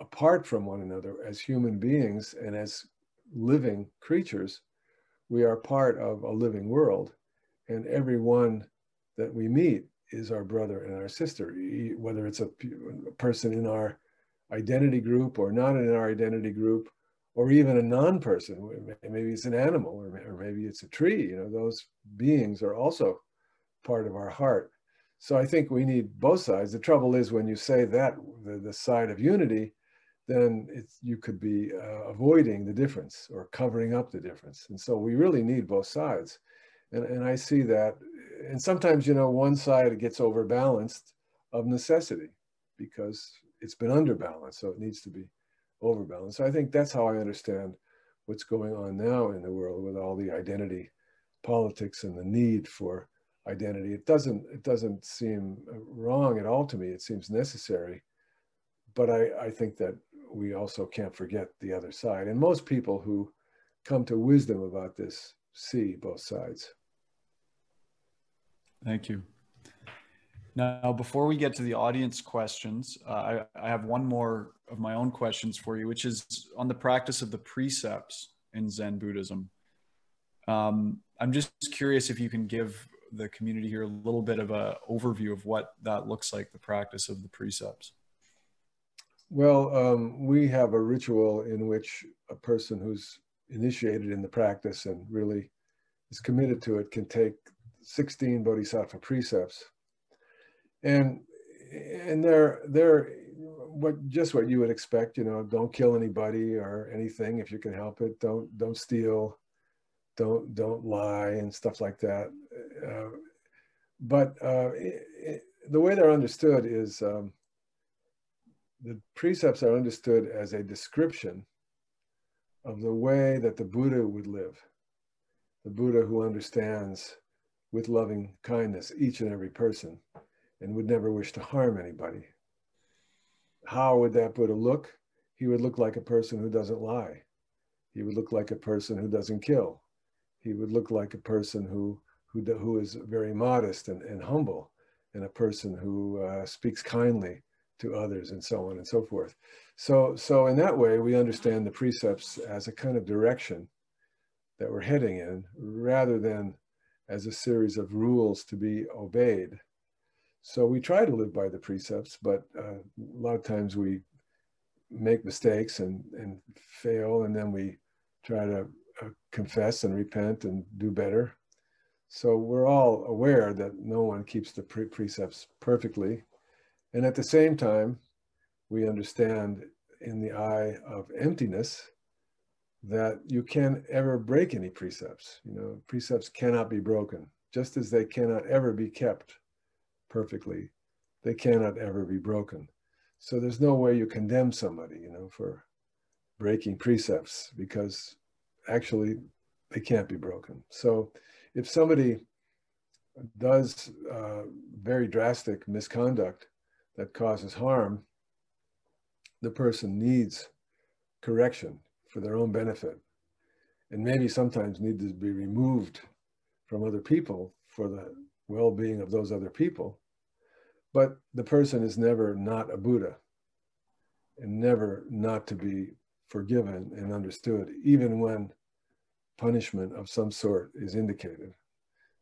apart from one another as human beings and as living creatures. We are part of a living world. And everyone that we meet is our brother and our sister, whether it's a, person in our identity group or not in our identity group, or even a non-person. Maybe it's an animal, or, or maybe it's a tree. You know, those beings are also part of our heart. So I think we need both sides. The trouble is when you say that the, the side of unity, then you could be uh, avoiding the difference or covering up the difference. And so we really need both sides. And, and I see that. And sometimes, you know, one side gets overbalanced of necessity because it's been underbalanced. So it needs to be overbalanced. So I think that's how I understand what's going on now in the world with all the identity politics and the need for identity. It doesn't, it doesn't seem wrong at all to me. It seems necessary. But I, I think that we also can't forget the other side. And most people who come to wisdom about this see both sides. Thank you. Now, before we get to the audience questions, uh, I, I, have one more of my own questions for you, which is on the practice of the precepts in Zen Buddhism. Um, I'm just curious if you can give the community here a little bit of an overview of what that looks like, the practice of the precepts. Well, um, we have a ritual in which a person who's initiated in the practice and really is committed to it can take 16 bodhisattva precepts. And and they're they're what just what you would expect you know don't kill anybody or anything if you can help it. Don't don't steal. Don't don't lie and stuff like that. Uh, but uh, it, it, the way they're understood is um, the precepts are understood as a description of the way that the Buddha would live. The Buddha who understands with loving kindness each and every person and would never wish to harm anybody. How would that Buddha look? He would look like a person who doesn't lie. He would look like a person who doesn't kill. He would look like a person who, who, who is very modest and, and humble and a person who uh, speaks kindly to others and so on and so forth. So, so in that way, we understand the precepts as a kind of direction that we're heading in rather than as a series of rules to be obeyed. So we try to live by the precepts, but uh, a lot of times we make mistakes and, and fail, and then we try to uh, confess and repent and do better. So we're all aware that no one keeps the pre precepts perfectly. And at the same time, we understand in the eye of emptiness that you can't ever break any precepts. You know, precepts cannot be broken, just as they cannot ever be kept perfectly. They cannot ever be broken. So there's no way you condemn somebody, you know, for breaking precepts because actually they can't be broken. So if somebody does uh, very drastic misconduct, that causes harm, the person needs correction for their own benefit and maybe sometimes need to be removed from other people for the well-being of those other people. But the person is never not a Buddha and never not to be forgiven and understood, even when punishment of some sort is indicated.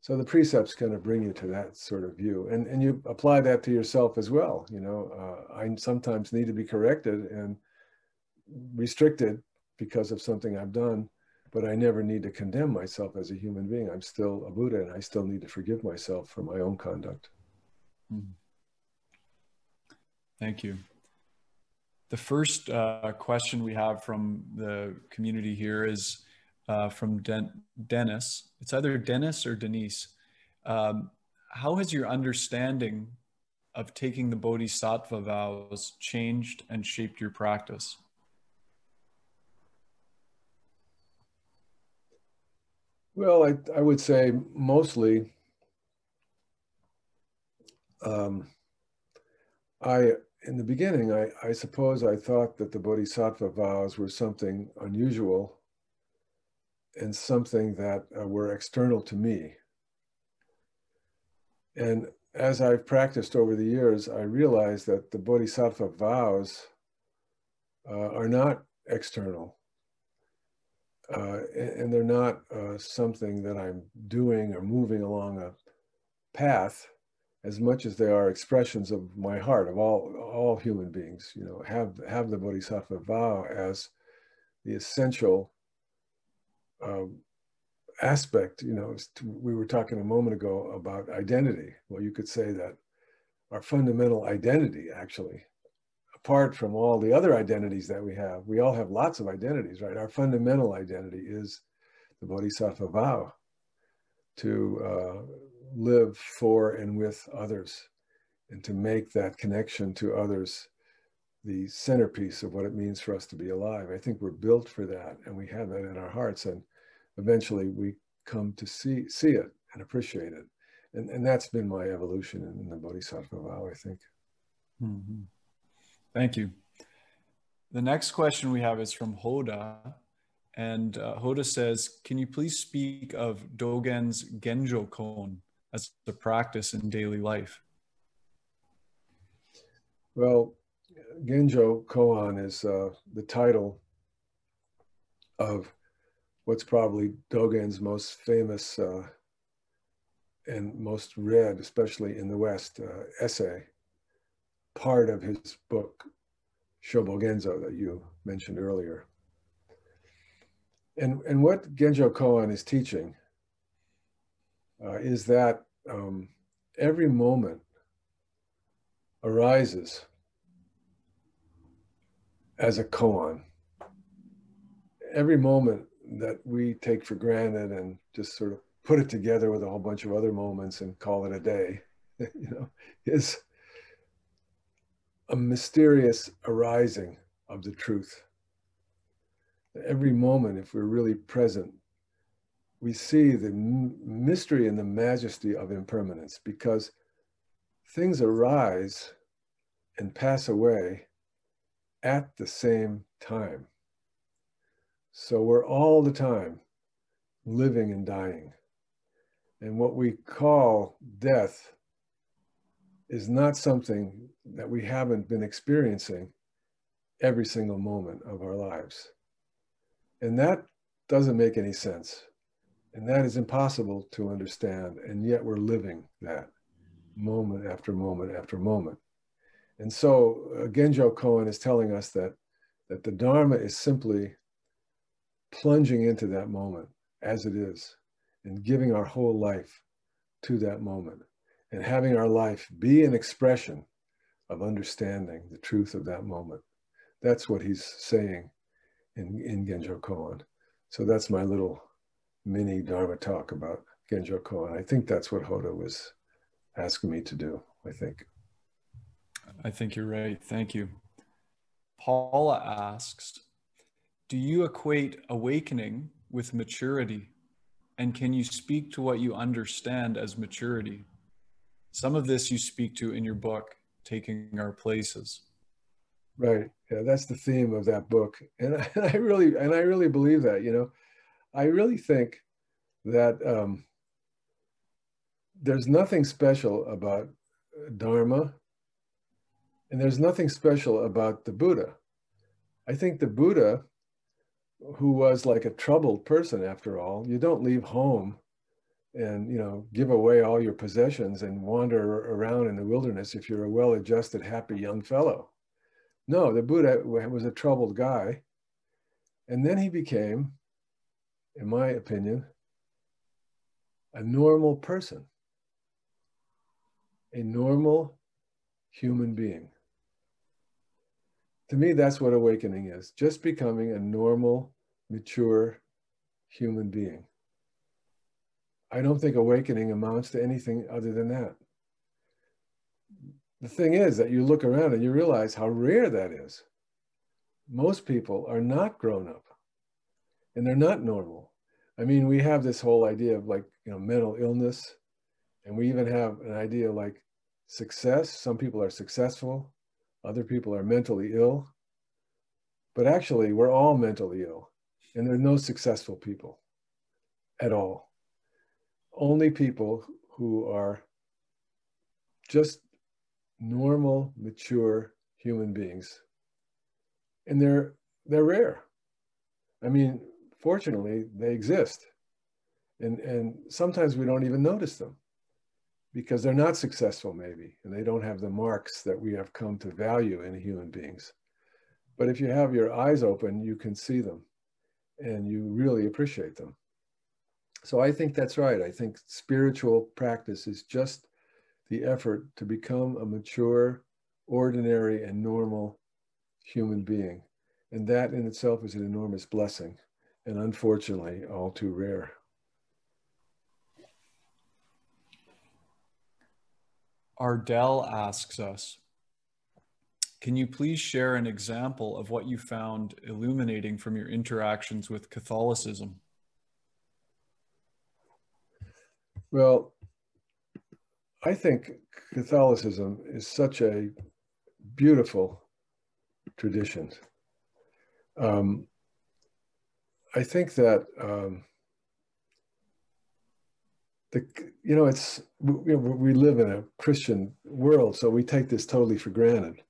So the precepts kind of bring you to that sort of view, and and you apply that to yourself as well. You know, uh, I sometimes need to be corrected and restricted because of something I've done, but I never need to condemn myself as a human being. I'm still a Buddha, and I still need to forgive myself for my own conduct. Mm-hmm. Thank you. The first uh, question we have from the community here is uh, from Den- Dennis. It's either Dennis or Denise. Um, how has your understanding of taking the Bodhisattva vows changed and shaped your practice? Well, I, I would say mostly um, I in the beginning, I, I suppose I thought that the Bodhisattva vows were something unusual and something that uh, were external to me. And as I've practiced over the years, I realized that the Bodhisattva vows uh, are not external. Uh, and they're not uh, something that I'm doing or moving along a path as much as they are expressions of my heart of all all human beings you know have have the bodhisattva vow as the essential um, aspect you know we were talking a moment ago about identity. Well you could say that our fundamental identity actually apart from all the other identities that we have we all have lots of identities right? Our fundamental identity is the bodhisattva vow to uh, live for and with others and to make that connection to others the centerpiece of what it means for us to be alive. I think we're built for that and we have that in our hearts and eventually we come to see see it and appreciate it. And, and that's been my evolution in, the Bodhisattva vow, I think. Mm-hmm. Thank you. The next question we have is from Hoda. And uh, Hoda says, can you please speak of Dogen's Genjo Koan? as a practice in daily life? Well, Genjo Koan is uh, the title of what's probably Dogen's most famous uh, and most read, especially in the West, uh, essay, part of his book, Shobogenzo, that you mentioned earlier. And, and what Genjo Koan is teaching uh, is that um, every moment arises as a koan. Every moment that we take for granted and just sort of put it together with a whole bunch of other moments and call it a day, you know, is a mysterious arising of the truth. Every moment, if we're really present, we see the mystery and the majesty of impermanence because things arise and pass away at the same time. So we're all the time living and dying. And what we call death is not something that we haven't been experiencing every single moment of our lives. And that doesn't make any sense. And that is impossible to understand. And yet we're living that moment after moment after moment. And so uh, Genjo Koan is telling us that, that the Dharma is simply plunging into that moment as it is and giving our whole life to that moment and having our life be an expression of understanding the truth of that moment. That's what he's saying in, in Genjo Koan. So that's my little mini Dharma talk about Genjo Koan. I think that's what Hoda was asking me to do, I think. I think you're right. Thank you. Paula asks Do you equate awakening with maturity? And can you speak to what you understand as maturity? Some of this you speak to in your book, Taking Our Places. Right. Yeah, that's the theme of that book. And I, and I really and I really believe that, you know. I really think that um, there's nothing special about Dharma, and there's nothing special about the Buddha. I think the Buddha who was like a troubled person after all. You don't leave home and you know give away all your possessions and wander around in the wilderness if you're a well-adjusted happy young fellow no the buddha was a troubled guy and then he became in my opinion a normal person a normal human being to me that's what awakening is just becoming a normal mature human being I don't think awakening amounts to anything other than that. The thing is that you look around and you realize how rare that is. Most people are not grown up and they're not normal. I mean, we have this whole idea of like, you know, mental illness, and we even have an idea like success. Some people are successful, other people are mentally ill. But actually, we're all mentally ill, and there are no successful people at all only people who are just normal, mature human beings. And they're they're rare. I mean, fortunately, they exist. And and sometimes we don't even notice them because they're not successful maybe and they don't have the marks that we have come to value in human beings. But if you have your eyes open, you can see them and you really appreciate them. So I think that's right. I think spiritual practice is just the effort to become a mature, ordinary, and normal human being. And that in itself is an enormous blessing, and unfortunately, all too rare. Ardell asks us Can you please share an example of what you found illuminating from your interactions with Catholicism? Well, I think Catholicism is such a beautiful tradition. Um, I think that um, the you know it's we, we live in a Christian world, so we take this totally for granted.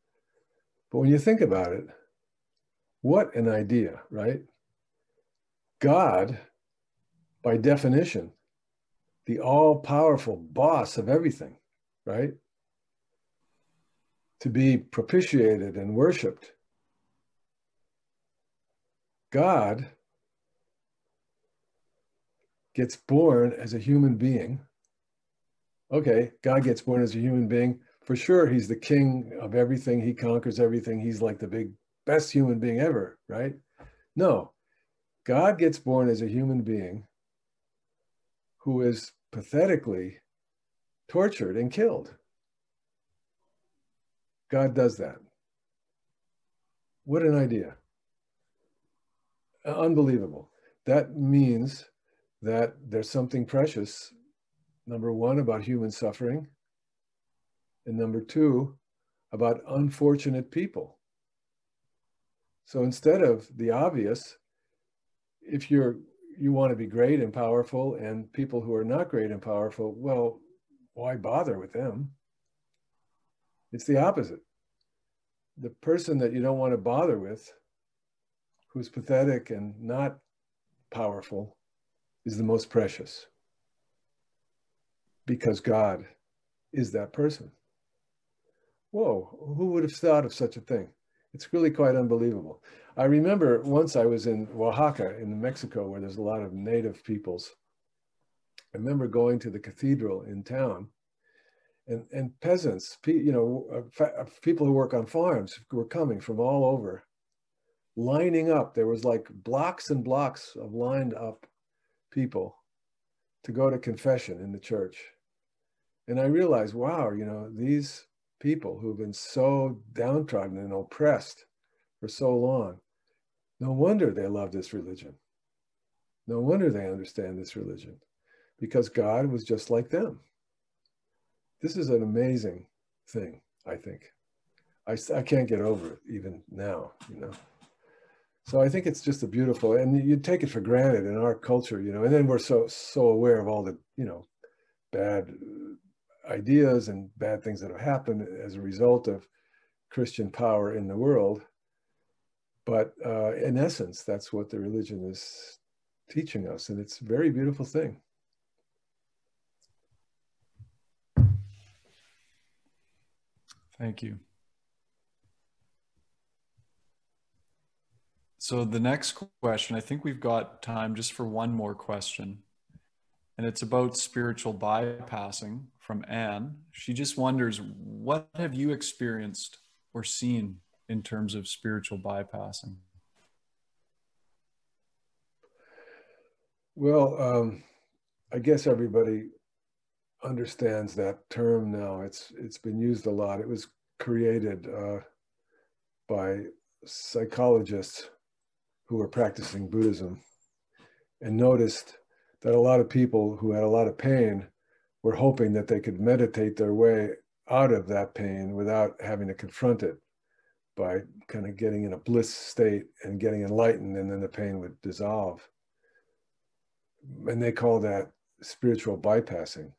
But when you think about it, what an idea, right? God, by definition, the all powerful boss of everything, right? To be propitiated and worshiped. God gets born as a human being. Okay, God gets born as a human being. For sure, he's the king of everything. He conquers everything. He's like the big, best human being ever, right? No, God gets born as a human being who is pathetically tortured and killed. God does that. What an idea. Unbelievable. That means that there's something precious, number one, about human suffering, and number two, about unfortunate people. So instead of the obvious, if you're you want to be great and powerful, and people who are not great and powerful, well, why bother with them? It's the opposite. The person that you don't want to bother with, who's pathetic and not powerful, is the most precious because God is that person. Whoa, who would have thought of such a thing? It's really quite unbelievable. I remember once I was in Oaxaca in Mexico where there's a lot of native peoples. I remember going to the cathedral in town and, and peasants, you know, uh, uh, people who work on farms were coming from all over, lining up. There was like blocks and blocks of lined up people to go to confession in the church. And I realized, wow, you know, these people who've been so downtrodden and oppressed for so long. No wonder they love this religion. No wonder they understand this religion because God was just like them. This is an amazing thing, I think. I, I can't get over it even now, you know. So I think it's just a beautiful, and you take it for granted in our culture, you know, and then we're so, so aware of all the, you know, bad ideas and bad things that have happened as a result of Christian power in the world. but uh, in essence, that's what the religion is teaching us, and it's a very beautiful thing. Thank you. So the next question, I think we've got time just for one more question. And it's about spiritual bypassing from Anne. She just wonders, what have you experienced or seen in terms of spiritual bypassing? Well, um, I guess everybody understands that term now. It's it's been used a lot. It was created uh, by psychologists who were practicing Buddhism and noticed that a lot of people who had a lot of pain were hoping that they could meditate their way out of that pain without having to confront it by kind of getting in a bliss state and getting enlightened and then the pain would dissolve and they call that spiritual bypassing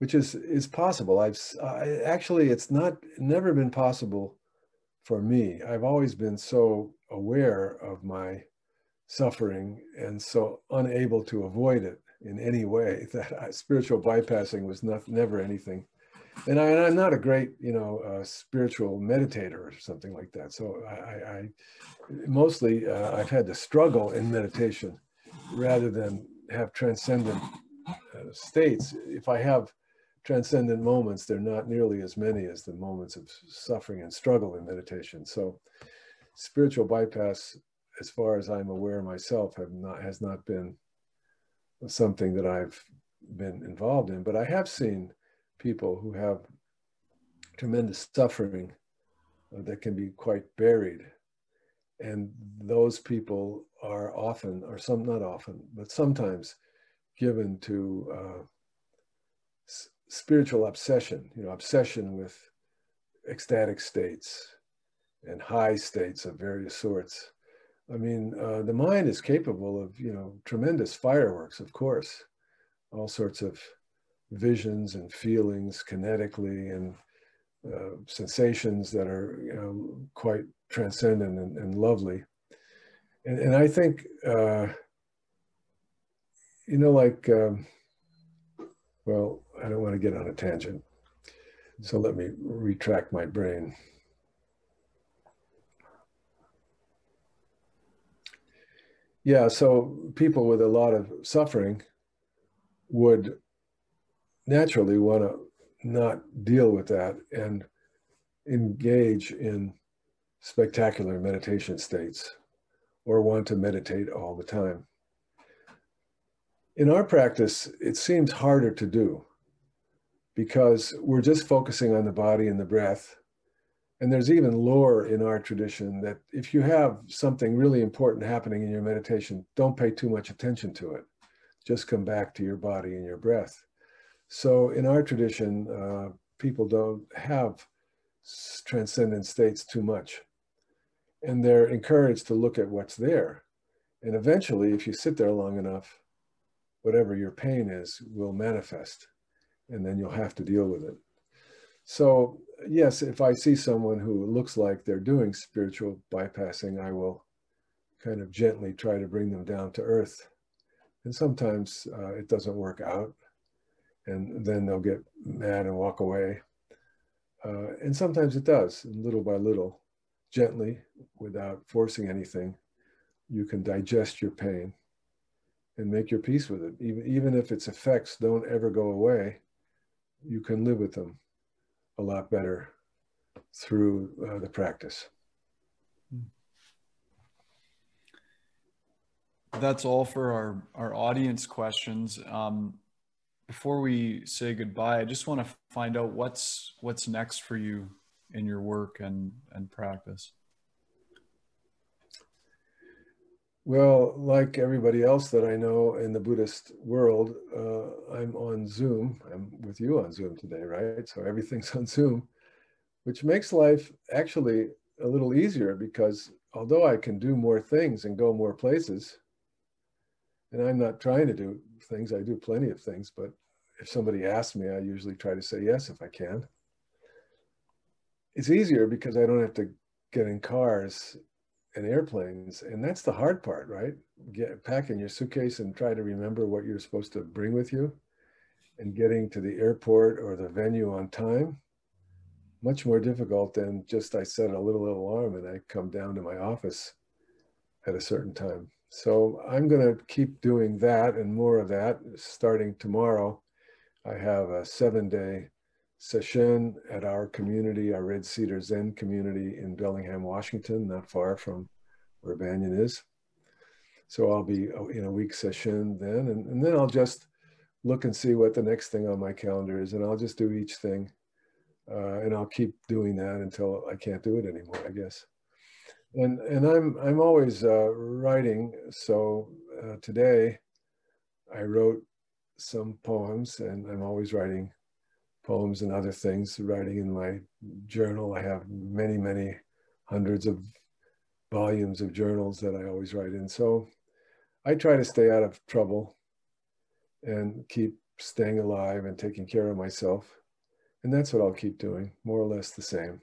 which is is possible. I've I, actually it's not never been possible for me. I've always been so aware of my suffering and so unable to avoid it in any way that I, spiritual bypassing was not never anything. And, I, am not a great, you know, uh, spiritual meditator or something like that. So I, I mostly uh, I've had to struggle in meditation rather than have transcendent uh, states. If I have transcendent moments, they're not nearly as many as the moments of suffering and struggle in meditation. So spiritual bypass, as far as I'm aware myself, have not has not been something that I've been involved in, but I have seen people who have tremendous suffering uh, that can be quite buried. And those people are often, or some not often, but sometimes given to uh, spiritual obsession, you know, obsession with ecstatic states and high states of various sorts. I mean, uh, the mind is capable of, you know, tremendous fireworks, of course, all sorts of visions and feelings kinetically and uh, sensations that are, you know, quite transcendent and, and lovely. And, and I think, uh, you know, like, um, well, I don't want to get on a tangent. So let me retract my brain. Yeah, so people with a lot of suffering would naturally want to not deal with that and engage in spectacular meditation states or want to meditate all the time. In our practice, it seems harder to do because we're just focusing on the body and the breath. And there's even lore in our tradition that if you have something really important happening in your meditation, don't pay too much attention to it. Just come back to your body and your breath. So in our tradition, uh, people don't have transcendent states too much. And they're encouraged to look at what's there. And eventually, if you sit there long enough, whatever your pain is will manifest and then you'll have to deal with it. So yes, if I see someone who looks like they're doing spiritual bypassing, I will kind of gently try to bring them down to earth. And sometimes uh, it doesn't work out and then they'll get mad and walk away. Uh, and sometimes it does, little by little, gently, without forcing anything, you can digest your pain and make your peace with it. Even, even if its effects don't ever go away, you can live with them a lot better through uh, the practice. That's all for our, our audience questions. Um, before we say goodbye, I just want to find out what's what's next for you in your work and, and practice. Well, like everybody else that I know in the Buddhist world, uh, I'm on Zoom. I'm with you on Zoom today, right? So everything's on Zoom, which makes life actually a little easier because although I can do more things and go more places, and I'm not trying to do things, I do plenty of things, but if somebody asks me, I usually try to say yes if I can. It's easier because I don't have to get in cars and airplanes. And that's the hard part, right? Get packing your suitcase and try to remember what you're supposed to bring with you and getting to the airport or the venue on time. Much more difficult than just I set a little alarm and I come down to my office at a certain time. So I'm going to keep doing that and more of that starting tomorrow. I have a seven day session at our community, our Red Cedar Zen community in Bellingham, Washington, not far from where Banyen is. So I'll be oh, in a week session then, and, and then I'll just look and see what the next thing on my calendar is, and I'll just do each thing. Uh, and I'll keep doing that until I can't do it anymore, I guess. And and I'm I'm always uh, writing. So uh, today, I wrote some poems, and I'm always writing poems and other things, writing in my journal. I have many, many hundreds of volumes of journals that I always write in. So I try to stay out of trouble and keep staying alive and taking care of myself. And that's what I'll keep doing, more or less the same.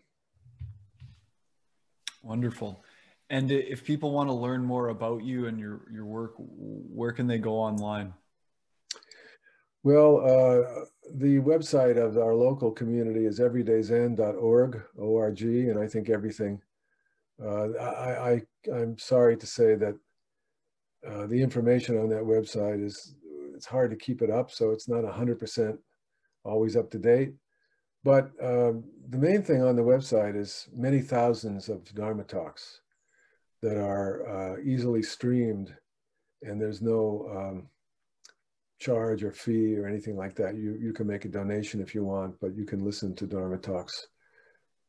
Wonderful. And if people want to learn more about you and your, your work, where can they go online? Well, uh, the website of our local community is everydayzen.org, O-R-G, and I think everything. Uh, I, I, I'm sorry to say that uh, the information on that website is, it's hard to keep it up, so it's not 100% always up to date. But um, the main thing on the website is many thousands of Dharma talks that are uh, easily streamed, and there's no um, charge or fee or anything like that. You, you can make a donation if you want, but you can listen to Dharma talks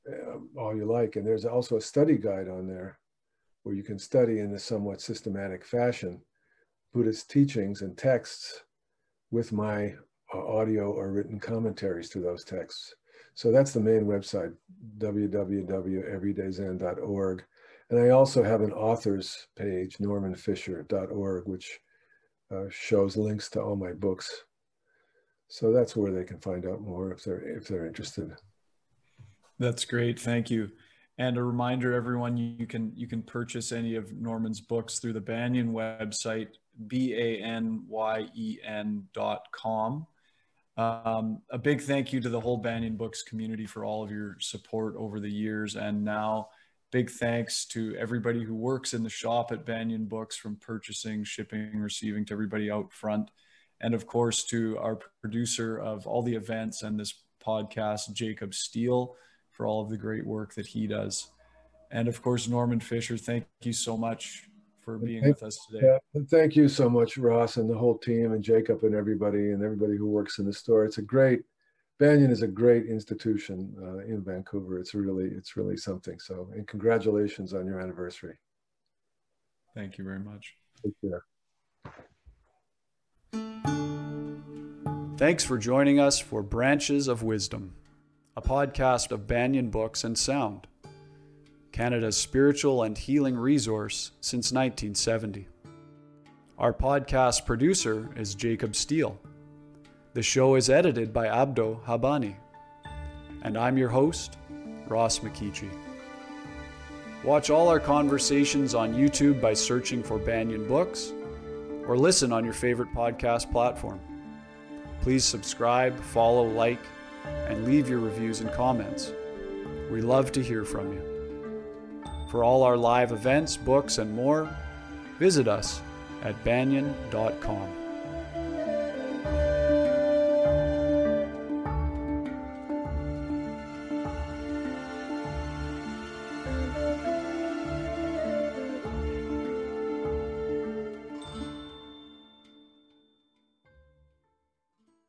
uh, all you like. And there's also a study guide on there where you can study in a somewhat systematic fashion Buddhist teachings and texts with my uh, audio or written commentaries to those texts. So that's the main website, www.everydayzen.org. And I also have an author's page, normanfischer.org, which uh, shows links to all my books. So that's where they can find out more if they're if they're interested. That's great. Thank you. And a reminder, everyone, you can you can purchase any of Norman's books through the Banyen website, b-a-n-y-e-n dot com. Um, a big thank you to the whole Banyen Books community for all of your support over the years and now big thanks to everybody who works in the shop at Banyen Books from purchasing, shipping, receiving to everybody out front. And of course, to our producer of all the events and this podcast, Jacob Steele, for all of the great work that he does. And of course, Norman Fischer, thank you so much for being thank, with us today. Yeah, and thank you so much, Ross, and the whole team, and Jacob, and everybody, and everybody who works in the store. It's a great Banyen is a great institution uh, in Vancouver. It's really, it's really something. So, and congratulations on your anniversary. Thank you very much. Take care. Thanks for joining us for Branches of Wisdom, a podcast of Banyen Books and Sound, Canada's spiritual and healing resource since 1970. Our podcast producer is Jacob Steele. The show is edited by Abdo Habani. And I'm your host, Ross McKeechee. Watch all our conversations on YouTube by searching for Banyen Books or listen on your favorite podcast platform. Please subscribe, follow, like, and leave your reviews and comments. We love to hear from you. For all our live events, books, and more, visit us at banyen.com.